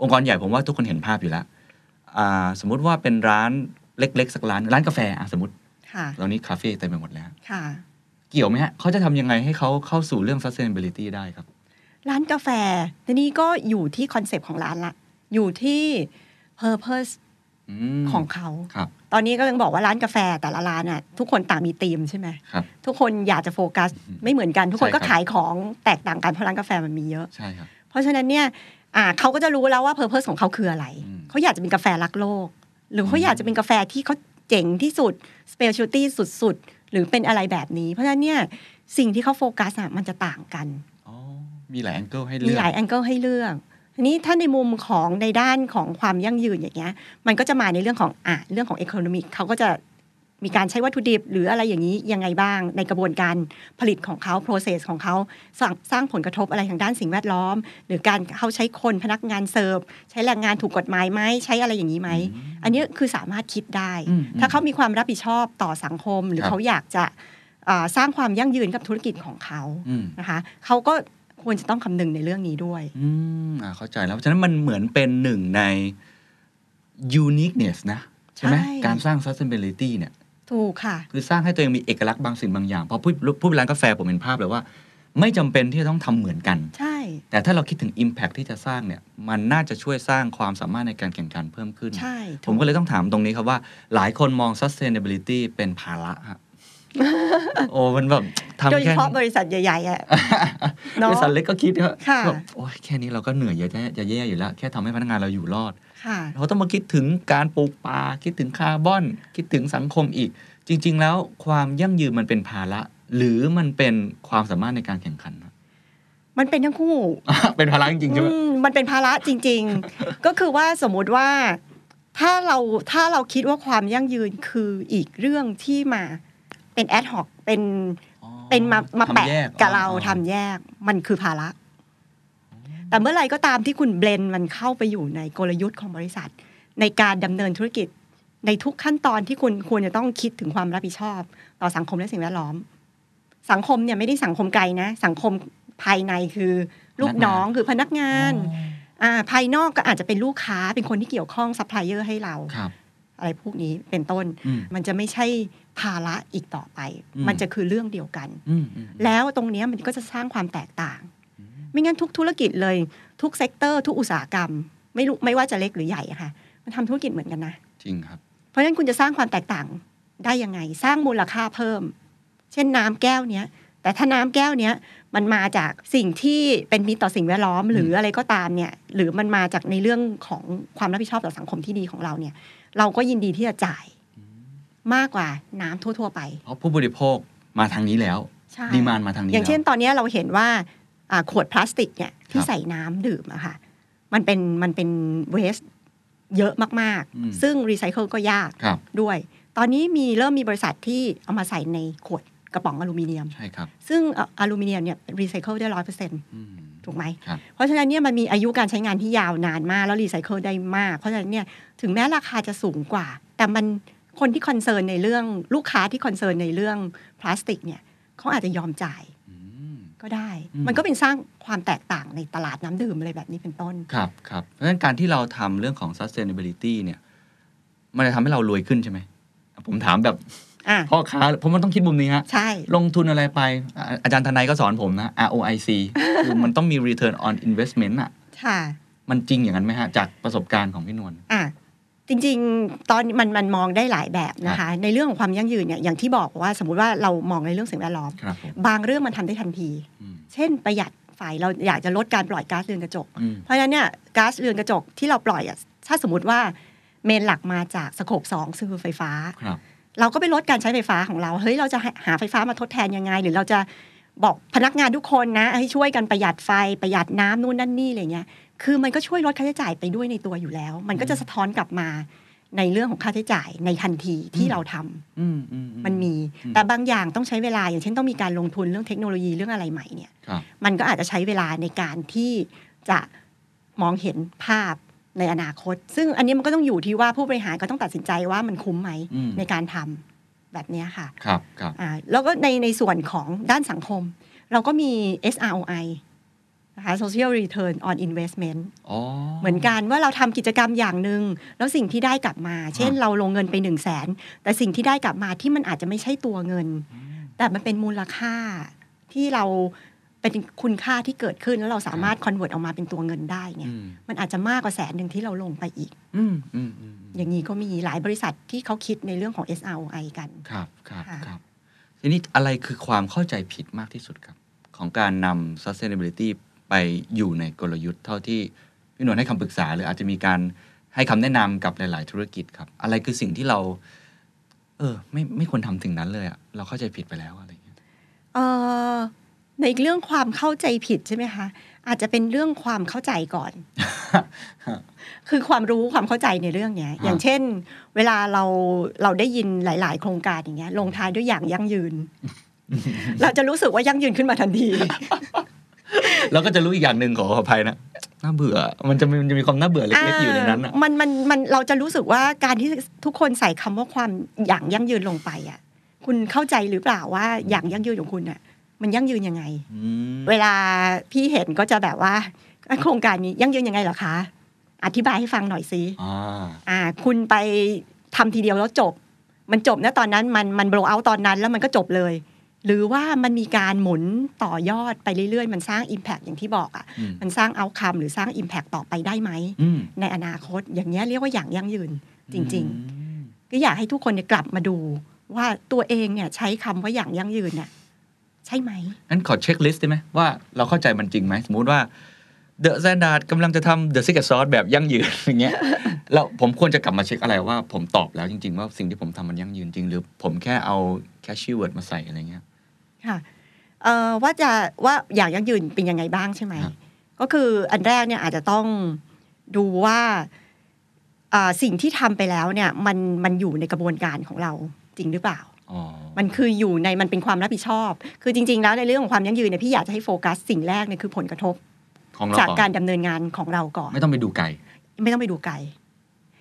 องค์กรใหญ่ผมว่าทุกคนเห็นภาพอยู่แล้วอ่าสมมุติว่าเป็นร้านเล็กๆ สักร้านร้านกาแฟอะสมมติค่ะตอนนี้คาเฟ่เต็มไปหมดแล้วค่ะเกี่ยวไหมฮะเขาจะทำยังไงให้เขาเข้าสู่เรื่อง sustainability ได้ครับ ร้านกาแฟทีนี้ก็อยู่ที่ concept ของร้านละ อยู่ที่ purpose อืมของเขาครับตอนนี้ก็ยังบอกว่าร้านกาแฟแต่ละร้านอะทุกคนต่างมีธีมใช่ไหมครับทุกคนอยากจะโฟกัสไม่เหมือนกัน ทุกคนก็ใช่ครับขายของแตกต่างกันเพราะร้านกาแฟมันมีเยอะ ใช่ครับ เพราะฉะนั้นเนี่ยอ่าเขาก็จะรู้แล้วว่า purpose ของเขาคืออะไรอืมเขาอยากจะเป็นกาแฟรักโลก หรือเขาอืมอยากจะเป็นกาแฟที่เขาเจ๋งที่สุด specialty สุดๆ หรือเป็นอะไรแบบนี้ เพราะฉะนั้นเนี่ยสิ่งที่เขาโฟกัสอะมันจะต่างกันอ๋อ มีหลาย angle ให้มีเลือกหลายแองเกิลให้เลือกทีนี้ถ้าในมุมของในด้านของความยั่งยืนอย่างเงี้ย มันก็จะมาในเรื่องของอะเรื่องของ e c o n o m i c เขาก็จะมีการใช้วัตถุดิบ หรืออะไรอย่างนี้ยังไงบ้าง ในกระบวนการผลิตของเขา process ของเขาสร้างสร้างผลกระทบอะไรทางด้านสิ่งแวดล้อม หรือการเขาใช้คนพนักงานเสิร์ฟใช้แรงงานถูกกฎหมายไหมใช้อะไรอย่างนี้ไหม อันนี้คือสามารถคิดได้อืมถ้าเขามีความรับผิดชอบต่อสังคม หรือครับเขาอยากจะอ่าสร้างความยั่งยืนกับธุรกิจของเขาอืมนะคะเขาก็ ควรจะต้องคำนึงในเรื่องนี้ด้วย อืมอ่าเข้าใจแล้วฉะนั้นมันเหมือนเป็นหนึ่งใน uniqueness นะ ใช่ไหมใช่การสร้าง sustainability เนี่ย ถูกค่ะ คือสร้างให้ตัวเองมีเอกลักษณ์บางสิ่งบางอย่าง พอพูดพูดเป็นร้านกาแฟผมเห็นภาพเลยว่า ไม่จำเป็นที่จะต้องทำเหมือนกัน ใช่ แต่ถ้าเราคิดถึง Impact ที่จะสร้างเนี่ย มันน่าจะช่วยสร้างความสามารถในการแข่งขันเพิ่มขึ้น ใช่ ผมก็เลยต้องถามตรงนี้ครับว่า หลายคนมอง sustainability เป็นภาระฮะ โอ้มันแบบทำโดยเฉแค่พาะบริษัทใหญ่ๆอะเนอะบริษัทเล็กก็คิดว่าค่ะแบบโอ้ยแค่นี้เราก็เหนื่อยเยอะแยะจะแย่อยู่แล้ว แค่ทำให้พนักงานเราอยู่รอดค่ะเราต้องมาคิดถึงการปลูกป่าคิดถึงคาร์บอน คิดถึงสังคมอีก จริง ๆ แล้วความยั่งยืนมันเป็นภาระหรือมันเป็นความสามารถในการแข่งขัน มันเป็นทั้งคู่ เป็นภาระจริงๆใช่ไหมอืมมันเป็นภาระจริง ๆ ก็คือว่าสมมุติว่าถ้าเราถ้าเราคิดว่าความยั่งยืนคืออีกเรื่องที่มา เป็นแอดฮอกเป็นอ๋อเป็นมามาทำแปะแยกับเราอ๋อทำแยกมันคือภาระ แต่เมื่อไหร่ก็ตามที่คุณเบลนมันเข้าไปอยู่ในกลยุทธ์ของบริษัท ในการดำเนินธุรกิจในทุกขั้นตอนที่คุณควรจะต้องคิดถึงความรับผิดชอบ ต่อสังคมและสิ่งแวดล้อม สังคมเนี่ยไม่ได้สังคมไกลนะ สังคมภายในคือลูกน้องคือพนักงานอ่าภายนอกก็อาจจะเป็นลูกค้าเป็นคนที่เกี่ยวข้องซัพพลายเออร์ให้เราครับอะไรพวกนี้เป็นต้นอืมมันจะไม่ใช่ ภาระอีกต่อไปอืมมันจะคือเรื่องเดียวกันอืมอืมแล้วตรงเนี้ยมันก็จะสร้างความแตกต่าง ไม่งั้นทุกธุรกิจเลย ทุก sector ทุกอุตสาหกรรม ไม่รู้ไม่ว่าจะเล็กหรือใหญ่อะค่ะ มันทำธุรกิจเหมือนกันนะจริงครับ เพราะฉะนั้นคุณจะสร้างความแตกต่างได้ยังไง สร้างมูลค่าเพิ่ม เช่นน้ำแก้วเนี้ยแต่ถ้าน้ำแก้วเนี้ยมันมาจากสิ่งที่เป็นมิตรต่อสิ่งแวดล้อม หรืออะไรก็ตามเนี่ย หรือมันมาจากในเรื่องของความรับผิดชอบต่อสังคมที่ดีของเราเนี่ย เราก็ยินดีที่จะจ่าย มากกว่าน้ำทั่ว ๆ ไปเพราะผู้บริโภคมาทางนี้แล้วใช่ demand มาทางนี้อย่างเช่นแล้วตอนเนี้ยเราเห็นว่าอ่าขวดพลาสติกเนี่ยที่ครับใส่น้ำดื่มอะค่ะมันเป็นมันเป็น waste เยอะมากอืมๆซึ่งรีไซเคิลก็ยากครับด้วย ตอนนี้มีเริ่มมีบริษัทที่เอามาใส่ในขวดกระป๋องอลูมิเนียมใช่ครับซึ่งอะอลูมิเนียมเนี่ยรีไซเคิลได้ร้อยเปอร์เซ็นต์อืมถูกไหมครับเพราะฉะนั้นเนี่ยมันมีอายุการใช้งานที่ยาวนานมาก แล้วรีไซเคิลได้มาก เพราะฉะนั้นเนี่ยถึงแม้ราคาจะสูงกว่า แต่มัน คนที่ concern ในเรื่องลูกค้าที่ concern ในเรื่องพลาสติกเนี่ยเขาอาจจะยอมจ่ายอืมก็ได้อืมมันก็เป็นสร้างความแตกต่างในตลาดน้ำดื่มอะไรแบบนี้เป็นต้น ครับครับเพราะฉะนั้นการที่เราทำเรื่องของ sustainability เนี่ย มันจะทำให้เรารวยขึ้นใช่ไหม ผมถามแบบอะพ่อค้าผมมันต้องคิดมุมนี้ฮะ ใช่ ลงทุนอะไรไปอะอาจารย์ทนายก็สอนผมนะ ROIC คือมันต้องมี return on investment อะค่ะ มันจริงอย่างนั้นไหมฮะ จากประสบการณ์ของพี่นวลอะ จริงๆ ตอนมันมันมองได้หลายแบบนะคะ ในเรื่องของความยั่งยืนเนี่ยอย่างที่บอกว่าสมมุติว่าเรามองในเรื่องสิ่งแวดล้อมครับผมบางเรื่องมันทำได้ทันทีอืมเช่นประหยัดฝ่ายเราอยากจะลดการปล่อยก๊าซเรือนกระจกอืมเพราะฉะนั้นเนี่ยก๊าซเรือนกระจกที่เราปล่อยอะถ้าสมมติว่าเมนหลักมาจากสโคปสองคือไฟฟ้าครับเราก็ไปลดการใช้ไฟฟ้าของเราเฮ้ยเราจะหาไฟฟ้ามาทดแทนยังไง หรือเราจะบอกพนักงานทุกคนนะให้ช่วยกันประหยัดไฟประหยัดน้ำนู่นนั่นนี่อะไรเงี้ย คือมันก็ช่วยลดค่าใช้จ่ายไปด้วยในตัวอยู่แล้ว มันก็จะสะท้อนกลับมาในเรื่องของค่าใช้จ่ายในทันทีที่เราทำอืมอือืมันมีอืมแต่บางอย่างต้องใช้เวลา อย่างเช่นต้องมีการลงทุนเรื่องเทคโนโลยีเรื่องอะไรใหม่เนี่ยครับมันก็อาจจะใช้เวลาในการที่จะมองเห็นภาพในอนาคต ซึ่งอันนี้มันก็ต้องอยู่ที่ว่าผู้บริหารก็ต้องตัดสินใจว่ามันคุ้มไหมอืมในการทำแบบเนี้ยค่ะ ครับครับอ่าแล้วก็ในในส่วนของด้านสังคม เราก็มี SROI นะคะ Social Return on Investment อ๋อเหมือนกันว่าเราทำกิจกรรมอย่างหนึ่งแล้วสิ่งที่ได้กลับมา เช่นครับเราลงเงินไปหนึ่งแสนแต่สิ่งที่ได้กลับมาที่มันอาจจะไม่ใช่ตัวเงิน แต่มันเป็นมูลค่าที่เราเป็นคุณค่าที่เกิดขึ้นแล้วเราสามารถคอนเวิร์ตออกมาเป็นตัวเงินได้เนี่ยอืมมันอาจจะมากกว่าแสนหนึ่งที่เราลงไปอีกอืมอืมอืมอย่างนี้ก็มีหลายบริษัทที่เขาคิดในเรื่องของ SROI กันครับครับค่ะครับทีนี้อะไรคือความเข้าใจผิดมากที่สุดครับ ของการนำ sustainability ไปอยู่ในกลยุทธ์เท่าที่พี่หนวลให้คำปรึกษา หรืออาจจะมีการให้คำแนะนำกับหลาย ๆ ธุรกิจครับ อะไรคือสิ่งที่เรา เออ ไม่ไม่ควรทำถึงนั้นเลยอะเราเข้าใจผิดไปแล้วอะไรอย่างเงี้ยเอ่อในเรื่องความเข้าใจผิดใช่ไหมคะอาจจะเป็นเรื่องความเข้าใจก่อน คือความรู้ความเข้าใจในเรื่องเนี้ย อย่างเช่น เวลาเราเราได้ยินหลาย ๆ โครงการอย่างเงี้ย ลงท้ายด้วยอย่างยั่งยืน เราจะรู้สึกว่ายั่งยืนขึ้นมาทันที แล้วก็จะรู้อีกอย่างหนึ่งขออภัยนะน่าเบื่อ มันจะมีมันจะมีความน่าเบื่อเล็กๆอยู่ในนั้นอะามันมันมันเราจะรู้สึกว่าการที่ทุกคนใส่คำว่าความอย่างยั่งยืนลงไปอะ คุณเข้าใจหรือเปล่าว่าอย่างยั่งยืนของคุณอะ มันยั่งยืนยังไงอืมเวลาพี่เห็นก็จะแบบว่า โครงการนี้ยั่งยืนยังไงเหรอคะ อธิบายให้ฟังหน่อยสิอ่าอ่า คุณไปทำทีเดียวแล้วจบ มันจบนะตอนนั้นมันมันโบรเอาตอนนั้นแล้วมันก็จบเลย หรือว่ามันมีการหมุนต่อยอดไปเรื่อยๆ มันสร้าง Impact อย่างที่บอกอะ่ะอืมมันสร้างเอาคัมหรือสร้าง Impact ต่อไปได้ไหมอืมในอนาคตอย่างเงี้ยเรียกว่าอย่างยั่งยืนจริงอืมๆก็อยากให้ทุกคนเนี่ยกลับมาดูว่าตัวเองเนี่ยใช้คำว่าอย่างยั่งยืนเนี่ยใช่ไหมงั้นขอเช็คลิสต์ได้ไหมว่าเราเข้าใจมันจริงไหมสมมุติว่า The Standard กำลังจะทำ The Secret Sauce แบบยั่งยืนอย่างเงี้ยแล้วผมควรจะกลับมาเช็คอะไรว่าผมตอบแล้วจริง ๆ ว่าสิ่งที่ผมทำมันยั่งยืนจริง หรือผมแค่เอาแค่ชื่อเวิร์ดมาใส่อะไรเงี้ย ค่ะเอ่อว่าจะว่าอย่างยั่งยืนเป็นยังไงบ้างใช่ไหมครับก็คืออันแรกเนี่ยอาจจะต้องดูว่าอ่าสิ่งที่ทำไปแล้วเนี่ยมันมันอยู่ในกระบวนการของเราจริงหรือเปล่าอ๋อมันคืออยู่ในมันเป็นความรับผิดชอบ คือจริง ๆ แล้วในเรื่องของความยั่งยืนเนี่ยพี่อยากจะให้โฟกัสสิ่งแรกเนี่ยคือผลกระทบของเราจากก่อนการดำเนินงานของเราก่อน ไม่ต้องไปดูไกล ไม่ต้องไปดูไกล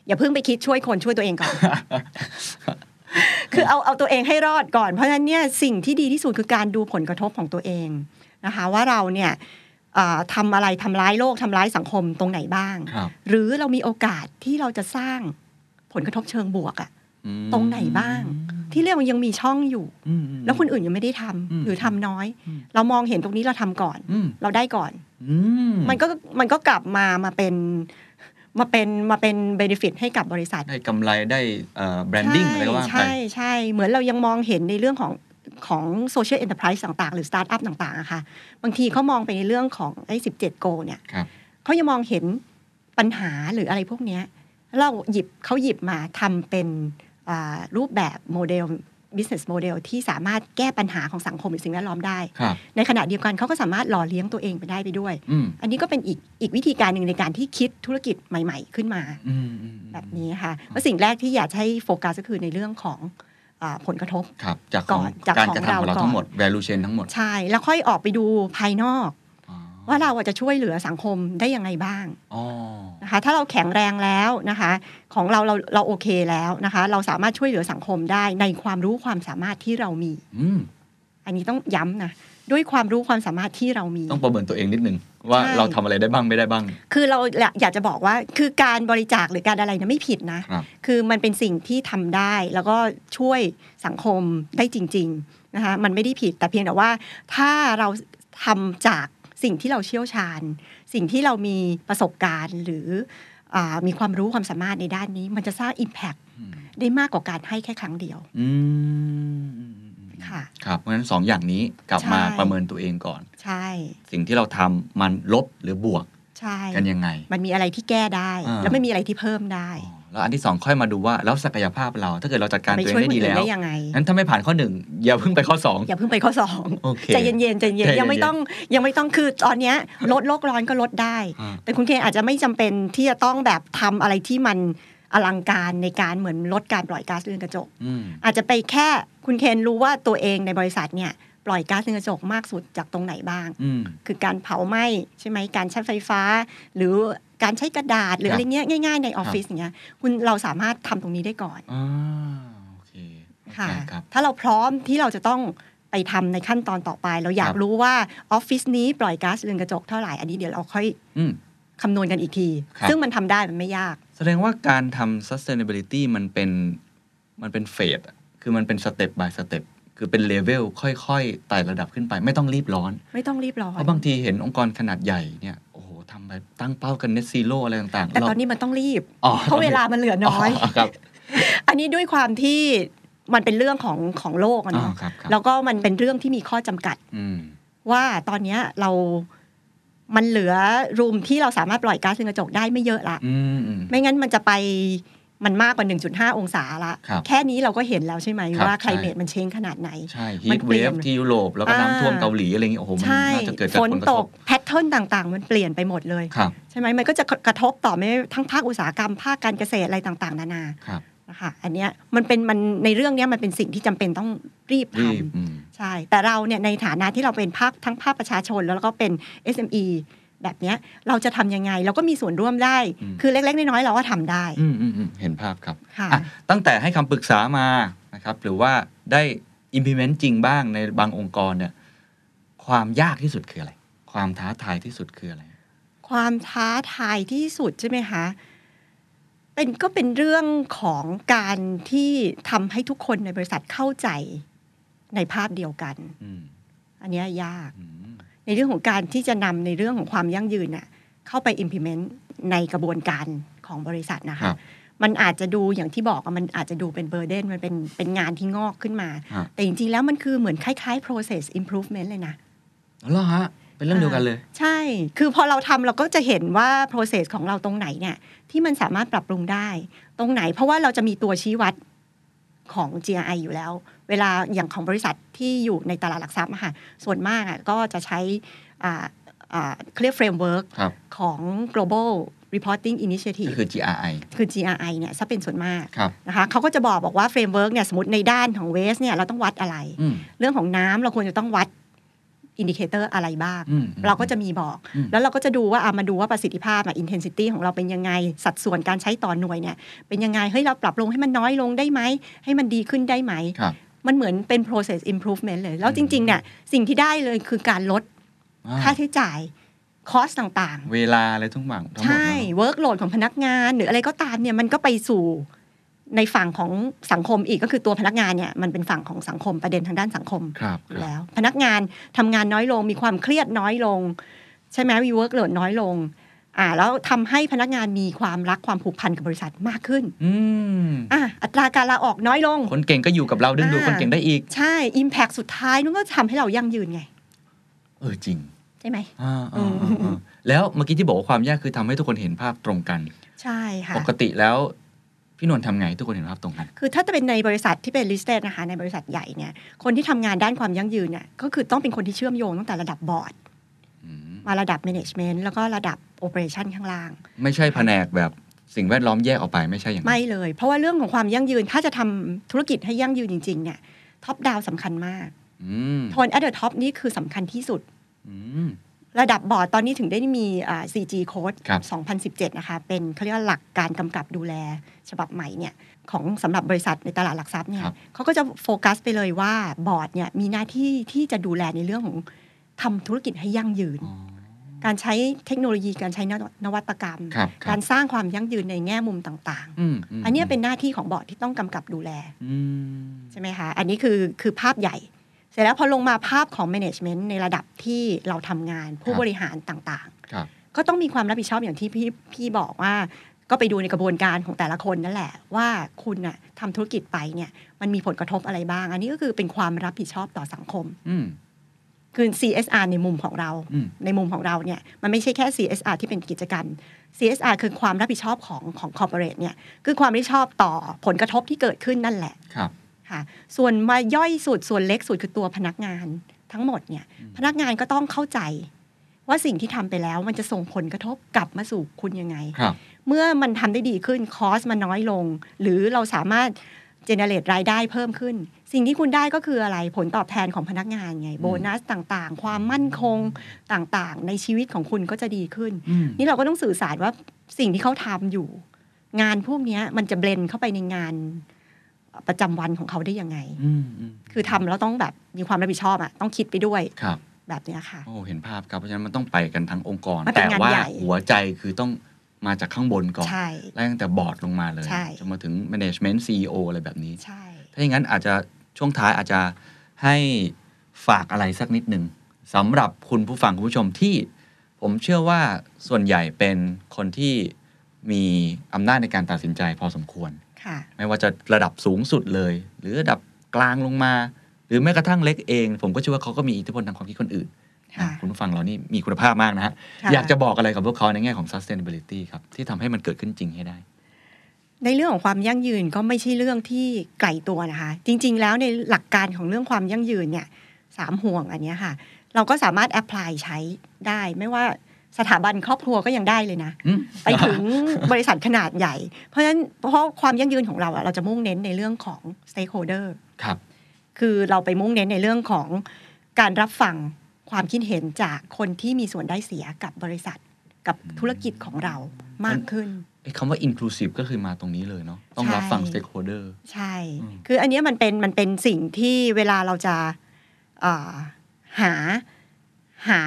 อย่าเพิ่งไปคิดช่วยคนช่วยตัวเองก่อน คือเอาเอาตัวเองให้รอดก่อน เพราะฉะนั้นเนี่ยสิ่งที่ดีที่สุดคือการดูผลกระทบของตัวเองนะคะ ว่าเราเนี่ยเอ่อทำอะไรทำร้ายโลกทำร้ายสังคมตรงไหนบ้างครับหรือเรามีโอกาสที่เราจะสร้างผลกระทบเชิงบวกอะอืมตรงไหนบ้าง ที่เรียกว่ายังมีช่องอยู่อืมอืมแล้วคนอื่นยังไม่ได้ทำอืมหรือทำน้อยอืมเรามองเห็นตรงนี้เราทำก่อนอืมเราได้ก่อนอืมมันก็มันก็กลับมามาเป็น มาเป็นมาเป็น benefit ให้กับบริษัท ได้กำไรได้ branding อะไรก็ว่าไปใช่ใช่เหมือนเรายังมองเห็นในเรื่องของของ social enterprise ต่างๆ หรือสตาร์ทอัพต่างๆอะค่ะบางทีเขามองไปในเรื่องของไอ้สิบเจ็ด goal เนี่ยครับเขายังมองเห็นปัญหาหรืออะไรพวกเนี้ยแล้วเราหยิบเขาหยิบมาทำเป็นอ่ารูปแบบโมเดล business model ที่สามารถแก้ปัญหาของสังคมหรือสิ่งแวดล้อมได้ครับในขณะเดียวกันเขาก็สามารถหล่อเลี้ยงตัวเองไปได้ไปด้วยอืมอันนี้ก็เป็นอีกอีกวิธีการหนึ่งในการที่คิดธุรกิจใหม่ ๆ ขึ้นมาอืมอืมแบบนี้ค่ะแล้วสิ่งแรกที่อยากจะให้โฟกัสก็คือในเรื่องของอาผลกระทบครับจากก่ของอนจากการของกระทำของเราเราก่อนทั้งหมด value chain ทั้งหมด ใช่ แล้วค่อยออกไปดูภายนอกอ๋อ ว่าเราอะจะช่วยเหลือสังคมได้ยังไงบ้างอ๋อนะคะถ้าเราแข็งแรงแล้วนะคะของเราเราเราโอเคแล้วนะคะเราสามารถช่วยเหลือสังคมได้ในความรู้ความสามารถที่เรามีอืมอันนี้ต้องย้ำนะด้วยความรู้ความสามารถที่เรามี ต้องประเมินตัวเองนิดนึงว่าใช่เราทำอะไรได้บ้างไม่ได้บ้าง คือเราอยากจะบอกว่าคือการบริจาคหรือการอะไรเนี่ยไม่ผิดนะครับคือมันเป็นสิ่งที่ทำได้ แล้วก็ช่วยสังคมได้จริง ๆนะคะมันไม่ได้ผิดแต่เพียงแต่ว่าถ้าเราทำจาก สิ่งที่เราเชี่ยวชาญ สิ่งที่เรามีประสบการณ์หรืออามีความรู้ความสามารถในด้านนี้ มันจะสร้าง Impact อืมได้มากกว่าการให้แค่ครั้งเดียวอืมอืมอืมอืมค่ะครับเพราะฉะนั้นสองอย่างนี้กลับมาใช่ประเมินตัวเองก่อน ใช่ สิ่งที่เราทำมันลบหรือบวก ใช่ กันยังไง มันมีอะไรที่แก้ได้อ่าแล้วไม่มีอะไรที่เพิ่มได้อ๋อ แล้วอันที่สองค่อยมาดูว่าแล้วศักยภาพเรา ถ้าเกิดเราจัดการไปตัวเอช่วยงคนได้ดีอื่นแล้วได้ยังไงงั้นถ้าไม่ผ่านข้อหนึ่งอย่าเพิ่งไปข้อสองอย่าเพิ่งไปข้อสองโอเคใจเย็นๆใจเย็นใจเย็นๆยังไม่ต้องยังไม่ต้องคือตอนเนี้ยลดโลกร้อนก็ลดได้อ่าแต่คุณเคนอาจจะไม่จำเป็นที่จะต้องแบบทำอะไรที่มันอลังการในการเหมือนลดการปล่อยก๊าซเรือนกระจกอืมอาจจะไปแค่คุณเคนรู้ว่าตัวเองในบริษัทเนี่ยปล่อยก๊าซเรือนกระจกมากสุดจากตรงไหนบ้างอืมคือการเผาไหม้ใช่ไหมการใช้ไฟฟ้า หรือ การใช้กระดาษหรือครับอะไรเงี้ยง่าย ๆในออฟฟิศอย่างเงี้ยคุณเราสามารถทำตรงนี้ได้ก่อนอ่าโอเคค่ะได้ครับถ้าเราพร้อมที่เราจะต้องไปทำในขั้นตอนต่อไป เราอยากรับรู้ว่าออฟฟิศนี้ปล่อยก๊าซเรือนกระจกเท่าไหร่อันนี้เดี๋ยวเราค่อยอืมคำนวณกันอีกทีครับซึ่งมันทำได้มันไม่ยาก แสดงว่าการทำ sustainability มันเป็นมันเป็น phase อะคือมันเป็นสเต็ป by สเต็ปคือเป็นเลเวลค่อยๆไต่ระดับขึ้นไป ไม่ต้องรีบร้อน ไม่ต้องรีบร้อเพนราะบางทีเห็นองค์กรขนาดใหญ่เนี่ยโอ้โหทำไป ตั้งเป้ากัน net zero อะไรต่างๆ แต่เราตอนนี้มันต้องรีบอ๋อเพราะเวลามันเหลือน้อยครับอันนี้ด้วยความที่มันเป็นเรื่องของของโลกอะอ๋อเนาะครับครับแล้วก็มันเป็นเรื่องที่มีข้อจำกัดอืมว่าตอนเนี้ยเรามันเหลือรูมที่เราสามารถปล่อยก๊าซเรือนกระจกได้ไม่เยอะละอืมอืมไม่งั้นมันจะไป มันมากกว่า 1.5 องศาละครับแค่นี้เราก็เห็นแล้วใช่ไหมครับว่าใช่ไคลเมตมันเชงขนาดไหน ใช่มัฮีนทเปเวลี่ยฟนที่ยุโรปแล้วก็น้ำท่วมอ่าเกาหลีอะไรเงี้ยโอ้โหมันใช่น่าจะเกิดจากฝนผลกระตทกบแพทเทิร์นต่างๆ มันเปลี่ยนไปหมดเลยครับใช่ไหมมันก็จะกระทบต่อไม่ทั้งภาคอุตสาหกรรมภาคการเกษตรอะไรต่างๆ นานาครับนะคะอันเนี้ยมันเป็นมันในเรื่องเนี้ยมันเป็นสิ่งที่จำเป็นต้องรีบทรีบอืมำใช่แต่เราเนี่ยในฐานะที่เราเป็นภาคทั้งภาคประชาชนแล้วก็เป็น SME แบบเนี้ยเราจะทำยังไง เราก็มีส่วนร่วมได้อืมคือเล็กๆ น้อยๆเราก็ทำได้อืมอืมอืมเห็นภาพครับค่ะอะตั้งแต่ให้คำปรึกษามานะครับ หรือว่าได้ implement จริงบ้างในบางองค์กรเนี่ยความยากที่สุดคืออะไร ความท้าทายที่สุดคืออะไรคความท้าทายที่สุดใช่ไหมคะเป็นก็เป็นเรื่องของการที่ทำให้ทุกคนในบริษัทเข้าใจในภาพเดียวกันอืมอันเนี้ยยากอืม ในเรื่องของการที่จะนำในเรื่องของความยั่งยืนน่ะเข้าไป implement ในกระบวนการของบริษัทนะครัคะบมันอาจจะดูอย่างที่บอกอะมันอาจจะดูเป็นเบอร์เดนมันเป็นเป็นงานที่งอกขึ้นมาฮะแต่จริงๆแล้วมันคือเหมือนคล้ายๆ process improvement เลยนะอ๋อเหรอฮะเป็นเรื่องเดียวกันเลย ใช่ คือพอเราทำเราก็จะเห็นว่า process ของเราตรงไหนเนี่ย ที่มันสามารถปรับปรุงได้ ตรงไหน เพราะว่าเราจะมีตัวชี้วัดของ GRI อยู่แล้ว เวลาอย่างของบริษัทที่อยู่ในตลาดหลักทรัพย์อะค่ะส่วนมากอะก็จะใช้อ่าอ่าเรียก framework ครับของ global reporting ก็ initiative คือ GRI คือ GRI เนี่ยซะเป็นส่วนมากครับนะคะเขาก็จะบอกบอกว่า framework เนี่ยสมมติในด้านของ waste เนี่ยเราต้องวัดอะไรอืมเรื่องของน้ำเราควรจะต้องวัด indicator อะไรบ้างอืมเราก็จะมีบอกอืมแล้วเราก็จะดูว่าอะมาดูว่าประสิทธิภาพอะ intensity ของเราเป็นยังไง สัดส่วนการใช้ต่อหน่วยเนี่ยเป็นยังไง เฮ้ย เราปรับลงให้มันน้อยลงได้ไหม ให้มันดีขึ้นได้ไหมครับ มันเหมือนเป็น process improvement เลย แล้วจริง ๆ เนี่ย สิ่งที่ได้เลยคือการลดอ่าค่าใช้จ่าย cost ต่างเวลาอะไรทุกอย่างทั้งหมดๆใช่เนอะ workload ของพนักงาน หรืออะไรก็ตามเนี่ยมันก็ไปสู่ในฝั่งของสังคมอีกก็คือตัวพนักงานเนี่ยมันเป็นฝั่งของสังคมประเด็นทางด้านสังคมครับอยู่แล้ว พนักงานทำงานน้อยลงมีความเครียดน้อยลง ใช่ไหมมี workload น้อยลง อ่าแล้วทำให้พนักงานมีความรักความผูกพันกับบริษัทมากขึ้น อืมอะอัตราการลาออกน้อยลง คนเก่งก็อยู่กับเราดึงดูดอ่าคนเก่งได้อีก ใช่ Impact สุดท้ายนั่นก็ทำให้เรายั่งยืนไง เออจริง ใช่ไหมอ่าอ่าอ่าอ่าแล้วเมื่อกี้ที่บอกว่าความยากคือทำให้ทุกคนเห็นภาพตรงกัน ใช่ค่ะ ปกติแล้วพี่นวลทำไงให้ทุกคนเห็นภาพตรงกัน คือถ้าจะเป็นในบริษัทที่เป็น listed นะคะในบริษัทใหญ่เนี่ย คนที่ทำงานด้านความยั่งยืนเนี่ยก็คือต้องเป็นคนที่เชื่อมโยงตั้งแต่ระดับบอร์ดอื มมาระดับ management แล้วก็ระดับ operation ข้างล่าง ไม่ใช่แผนกแบบสิ่งแวดล้อมแยกออกไปไม่ใช่อย่างนั้นไม่เลย เพราะว่าเรื่องของความยั่งยืนถ้าจะทำธุรกิจให้ยั่งยืนจริง ๆ เนี่ย top down สำคัญมากอืมโทน at the top นี่คือสำคัญที่สุดอืมระดับบอร์ดตอนนี้ถึงได้มีอ่า CG Code ครับ2017 นะคะ เป็นเขาเรียกว่าหลักการกำกับดูแลฉบับใหม่เนี่ยของสำหรับบริษัทในตลาดหลักทรัพย์เนี่ยครับเขาก็จะโฟกัสไปเลยว่าบอร์ดเนี่ยมีหน้าที่ที่จะดูแลในเรื่องของทำธุรกิจให้ยั่งยืนอ๋อ การใช้เทคโนโลยีการใช้นวัตกรรมครับครับการสร้างความยั่งยืนในแง่มุมต่างอืมมๆอันเนี้ยเป็นหน้าที่ของบอร์ดที่ต้องกำกับดูแลอืมใช่ไหมคะอันนี้คือคือภาพใหญ่ เสร็จแล้วพอลงมาภาพของ management ในระดับที่เราทำงานผู้บริหารต่างครับๆก็ต้องมีความรับผิดชอบอย่างที่พี่พี่บอกว่าก็ไปดูในกระบวนการของแต่ละคนนั่นแหละ ว่าคุณน่ะทำธุรกิจไปเนี่ยมันมีผลกระทบอะไรบ้าง อันนี้ก็คือเป็นความรับผิดชอบต่อสังคมอืม คือ CSR ในมุมของเราอืมในมุมของเราเนี่ยมันไม่ใช่แค่ CSR ที่เป็นกิจการ CSR คือความรับผิดชอบของของ corporate เนี่ยคือความรับผิดชอบต่อผลกระทบที่เกิดขึ้นนั่นแหละครับค่ะ ส่วนมาย่อยสุดส่วนเล็กสุดคือตัวพนักงานทั้งหมดเนี่ยพนักงานก็ต้องเข้าใจ ว่าสิ่งที่ทำไปแล้วมันจะส่งผลกระทบกลับมาสู่คุณยังไงครับเมื่อมันทำได้ดีขึ้นคอสมันน้อยลง หรือเราสามารถ เจเนเรตรายได้เพิ่มขึ้น สิ่งที่คุณได้ก็คืออะไรผลตอบแทนของพนักงานไงโบนัสต่างๆ ความมั่นคงต่างๆ ในชีวิตของคุณก็จะดีขึ้นอืมนี่เราก็ต้องสื่อสารว่าสิ่งที่เขาทำอยู่ งานพวกเนี้ยมันจะเบลนเข้าไปในงานประจำวันของเขาได้ยังไงอืมอืมคือทำแล้วต้องแบบมีความรับผิดชอบอะต้องคิดไปด้วยครับ แบบเนี้ยค่ะโอ้เห็นภาพครับเพราะฉะนั้นมันต้องไปกันทั้งองค์กรมันเป็แต่นงานว่าใหญ่หัวใจคือต้อง มาจากข้างบนก่อนใช่ไล่ตั้งแต่บอร์ดลงมาเลยใช่จนมาถึง management CEO อะไรแบบนี้ใช่ถ้าอย่างนั้นอาจจะช่วงท้ายอาจจะให้ฝากอะไรสักนิดหนึ่งสำหรับคุณผู้ฟังคุณผู้ชมที่ผมเชื่อว่าส่วนใหญ่เป็นคนที่มีอำนาจในการตัดสินใจพอสมควรค่ะไม่ว่าจะระดับสูงสุดเลย หรือระดับกลางลงมา หรือแม้กระทั่งเล็กเอง ผมก็เชื่อว่าเขาก็มีอิทธิพลทางความคิดคนอื่น ค่ะคุณผู้ฟังเรานี่มีคุณภาพมากนะฮะค่ะอยากจะบอกอะไรกับพวกเขาในแง่ของ sustainability ครับที่ทำให้มันเกิดขึ้นจริงให้ได้ ในเรื่องของความยั่งยืนก็ไม่ใช่เรื่องที่ไกลตัวนะคะ จริง ๆ แล้วในหลักการของเรื่องความยั่งยืนเนี่ยสามห่วงอันเนี้ยค่ะ เราก็สามารถแอพพลายใช้ได้ไม่ว่าสถาบันครอบครัวก็ยังได้เลยนะอืมไปถึงบริษัทขนาดใหญ่ เพราะฉะนั้นเพราะความยั่งยืนของเราอะเราจะมุ่งเน้นในเรื่องของ stakeholder ครับ คือเราไปมุ่งเน้นในเรื่องของการรับฟัง ความคิดเห็นจากคนที่มีส่วนได้เสียกับบริษัทกับธุรกิจของเรามากขึ้นไอ้คำว่า inclusive ก็คือมาตรงนี้เลยเนาะต้องรับฟังใช่ stakeholder ใช่อืมคืออันเนี้ยมันเป็นมันเป็นสิ่งที่เวลาเราจะเอ่อหาหา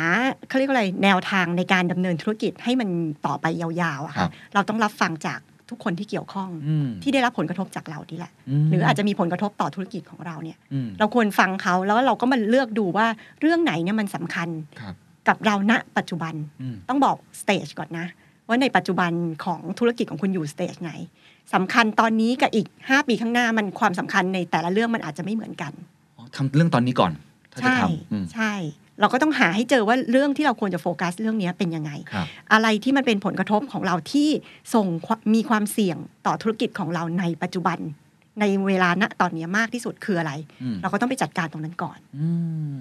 เขาเรียกว่าอะไรแนวทางในการดำเนินธุรกิจให้มันต่อไปยาวๆอะครัค่ะบเราต้องรับฟังจาก ทุกคนที่เกี่ยวข้องอืมที่ได้รับผลกระทบจากเรานี่แหละมหรืออาจจะมีผลกระทบต่อธุรกิจของเราเนี่ยอืมเราควรฟังเขาแล้วเราก็มาเลือกดูว่าเรื่องไหนเนี่ยมันสำคัญครับกับเราณปัจจุบันอืมต้องบอก stage ก่อนนะ ว่าในปัจจุบันของธุรกิจของคุณอยู่ stage ไหนสำคัญตอนนี้กับอีก 5 ปีข้างหน้ามันความสำคัญในแต่ละเรื่องมันอาจจะไม่เหมือนกันอ๋อทำเรื่องตอนนี้ก่อนถ้าจะใช่ทำอืมใช่ เราก็ต้องหาให้เจอว่าเรื่องที่เราควรจะโฟกัสเรื่องนี้เป็นยังไงครับอะไรที่มันเป็นผลกระทบของเราที่ส่งความมีความเสี่ยงต่อธุรกิจของเราในปัจจุบัน ในเวลาณตอนนี้มากที่สุดคืออะไรอืมเราก็ต้องไปจัดการตรงนั้นก่อนอืม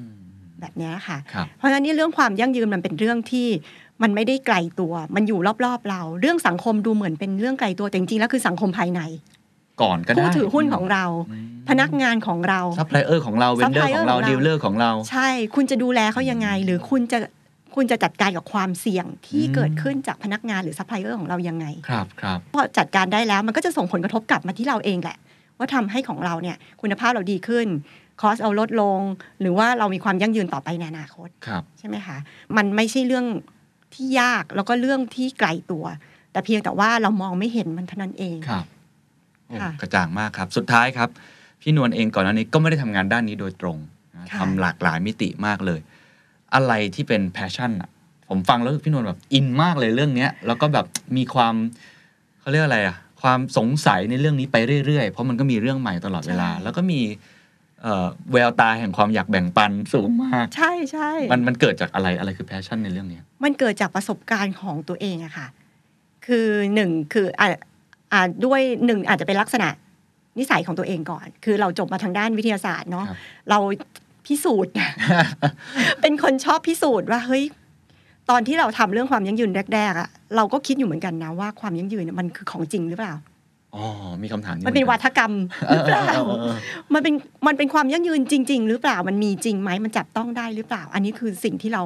แบบเนี้ยค่ะครับเพราะฉะนั้นนี่เรื่องความยั่งยืนมันเป็นเรื่องที่มันไม่ได้ไกลตัว มันอยู่รอบๆเรา เรื่องสังคมดูเหมือนเป็นเรื่องไกลตัวแต่จริงๆแล้วคือสังคมภายใน ก่อนก็ได้ผู้ถือหุ้นของเราอืมพนักงานของเราซัพพลายเออร์ของเรา vendor supplier ของเราของเรา dealer ของเรา ใช่ คุณจะดูแลเขายังไง หรือคุณจะคุณจะจัดการกับความเสี่ยงที่อืมเกิดขึ้นจากพนักงานหรือซัพพลายเออร์ของเรายังไง ครับครับพอจัดการได้แล้วมันก็จะส่งผลกระทบกลับมาที่เราเองแหละ ว่าทำให้ของเราเนี่ยคุณภาพเราดีขึ้น cost เราลดลง หรือว่าเรามีความยั่งยืนต่อไปในอนาคตครับใช่ไหมคะมันไม่ใช่เรื่องที่ยากแล้วก็เรื่องที่ไกลตัว แต่เพียงแต่ว่าเรามองไม่เห็นมันเท่านั้นเองครับโอ้ค่ะ กระจ่างมากครับ สุดท้ายครับ พี่นวลเองก่อนหน้านี้ก็ไม่ได้ทำงานด้านนี้โดยตรงนะค่ะทำหลากหลายมิติมากเลย อะไรที่เป็น passion อะผมฟังแล้วพี่นวลแบบอินมากเลยเรื่องเนี้ยแล้วก็แบบมีความเขาเรียกอะไรอะความสงสัยในเรื่องนี้ไปเรื่อยๆ เพราะมันก็มีเรื่องใหม่ตลอดเวลา แล้วก็มีเอ่อแววตาแห่งความอยากแบ่งปันสูงมาก ใช่ใช่มันมันเกิดจากอะไรอะไรคือ passion ในเรื่องเนี้ยมันเกิดจากประสบการณ์ของตัวเองอะค่ะ คือหนึ่งคืออ่าอ่า ด้วยหนึ่งอาจจะเป็นลักษณะนิสัยของตัวเองก่อน คือเราจบมาทางด้านวิทยาศาสตร์เนาะครับเราพิสูจน์ เป็นคนชอบพิสูจน์ว่าเฮ้ยตอนที่เราทำเรื่องความยั่งยืนแรกๆอะเราก็คิดอยู่เหมือนกันนะว่าความยั่งยืนเนี่ยมันคือของจริงหรือเปล่าอ๋อมีคำถามมันเป็นวัฒกรรมหรือเปล่าเออเออเออมันเป็นมันเป็นความยั่งยืนจริง ๆ หรือเปล่ามันมีจริงไหมมันจับต้องได้หรือเปล่า อันนี้คือสิ่งที่เรา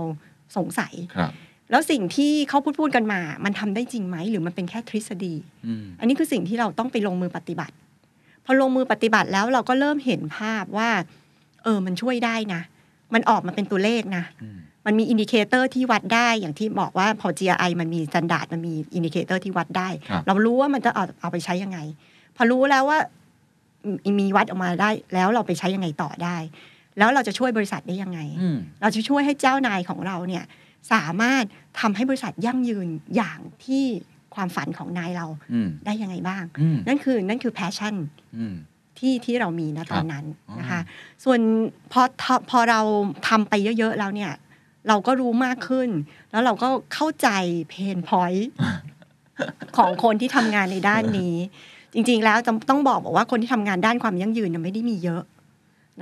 สงสัยครับ แล้วสิ่งที่เขาพูดพูดกันมา มันทำได้จริงไหม หรือมันเป็นแค่ทฤษฎีอืมอันนี้คือสิ่งที่เราต้องไปลงมือปฏิบัติ พอลงมือปฏิบัติแล้วเราก็เริ่มเห็นภาพว่า เออ มันช่วยได้นะ มันออกมาเป็นตัวเลขนะอืมมันมี indicator ที่วัดได้ อย่างที่บอกว่าพอ GRI มันมี s แ a นดาร์ดมันมี indicator ที่วัดได้ครับเรารู้ว่ามันจะเอาเอาไปใช้ยังไง พอรู้แล้วว่ามีมีวัดออกมาได้ แล้วเราไปใช้ยังไงต่อได้ แล้วเราจะช่วยบริษัทได้ยังไงอืมเราจะช่วยให้เจ้านายของเราเนี่ย สามารถทำให้บริษัทยั่งยืนอย่างที่ความฝันของนายเราอืมได้ยังไงบ้างอืมนั่นคือนั่นคือ passion อืมที่ที่เรามีนะครัตบอนนั้นอ๋อนะคะ ส่วนพอทพอเราทำไปเยอะ ๆ แล้วเนี่ย เราก็รู้มากขึ้น แล้วเราก็เข้าใจเพนพอยต์ของคนที่ทำงานในด้านนี้ จริง ๆ แล้วจะต้องบอกบอกว่าคนที่ทำงานด้านความยั่งยืนเนี่ยไม่ได้มีเยอะ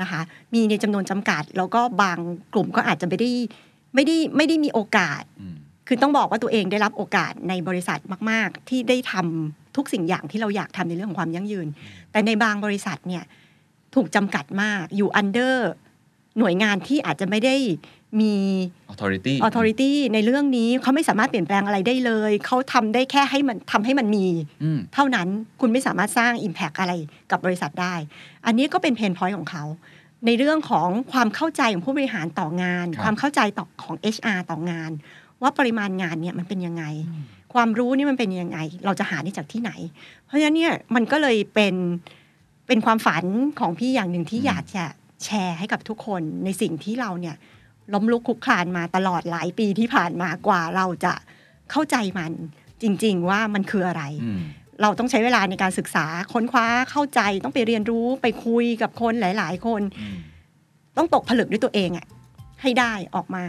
นะคะ มีในจำนวนจำกัด แล้วก็บางกลุ่มก็อาจจะไม่ได้ ไม่ได้ไม่ได้มีโอกาสอืมคือต้องบอกว่าตัวเองได้รับโอกาสในบริษัทมาก ๆ ที่ได้ทำทุกสิ่งอย่างที่เราอยากทำในเรื่องของความยั่งยืน แต่ในบางบริษัทเนี่ยถูกจำกัดมากอยู่อันเดอร์หน่วยงานที่อาจจะไม่ได้มี authority authority ในเรื่องนี้เขาไม่สามารถเปลี่ยนแปลงอะไรได้เลย เขาทำได้แค่ให้มันทำให้มันมีอืมเท่านั้นคุณไม่สามารถสร้าง Impact อะไรกับบริษัทได้ อันนี้ก็เป็นเพนพอยต์ของเขา ในเรื่องของความเข้าใจของผู้บริหารต่องานครับความเข้าใจต่อของ HR ต่องาน ว่าปริมาณงานเนี่ยมันเป็นยังไง ความรู้นี่มันเป็นยังไง เราจะหาได้จากที่ไหน เพราะฉะนั้นเนี่ยมันก็เลยเป็นเป็นความฝันของพี่อย่างหนึ่งที่อืมอยากจะแชร์ให้กับทุกคนในสิ่งที่เราเนี่ยล้มลุกคลุกคลานมาตลอดหลายปีที่ผ่านมากว่าเราจะเข้าใจมันจริง ๆ ว่ามันคืออะไรอืม เราต้องใช้เวลาในการศึกษาค้นคว้าเข้าใจต้องไปเรียนรู้ไปคุยกับคนหลาย ๆ คนอืมต้องตกผลึกด้วยตัวเองอะให้ได้ออกมา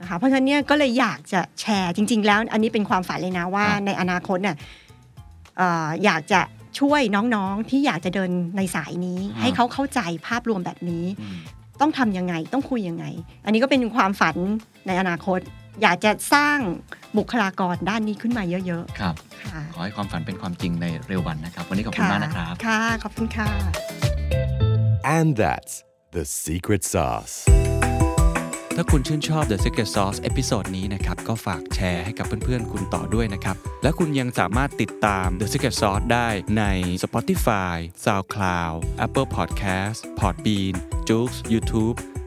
นะคะเพราะฉะนั้นเนี่ยก็เลยอยากจะแชร์จริง ๆ แล้วอันนี้เป็นความฝันเลยนะว่าครับในอนาคตเนี่ยเอ่ออยากจะช่วยน้องๆที่อยากจะเดินในสายนี้ ให้เขาเข้าใจภาพรวมแบบนี้อืมต้องทำยังไงต้องคุยยังไง อันนี้ก็เป็นความฝันในอนาคต อยากจะสร้าง บุคลากรด้านนี้ขึ้นมาเยอะครับๆค่ะ ขอให้ความฝันเป็นความจริงในเร็ววันนะครับ วันนี้ขอบคุณมากนะครับ ค่ะ ขอบคุณค่ะ And that's the secret sauce. ถ้าคุณชื่นชอบ The Secret Sauce episode นี้นะครับ ก็ฝากแชร์ให้กับเพื่อนๆ คุณต่อด้วยนะครับ และคุณยังสามารถติดตาม The Secret Sauce ได้ใน Spotify, SoundCloud, Apple Podcast, Podbean, j o o x YouTube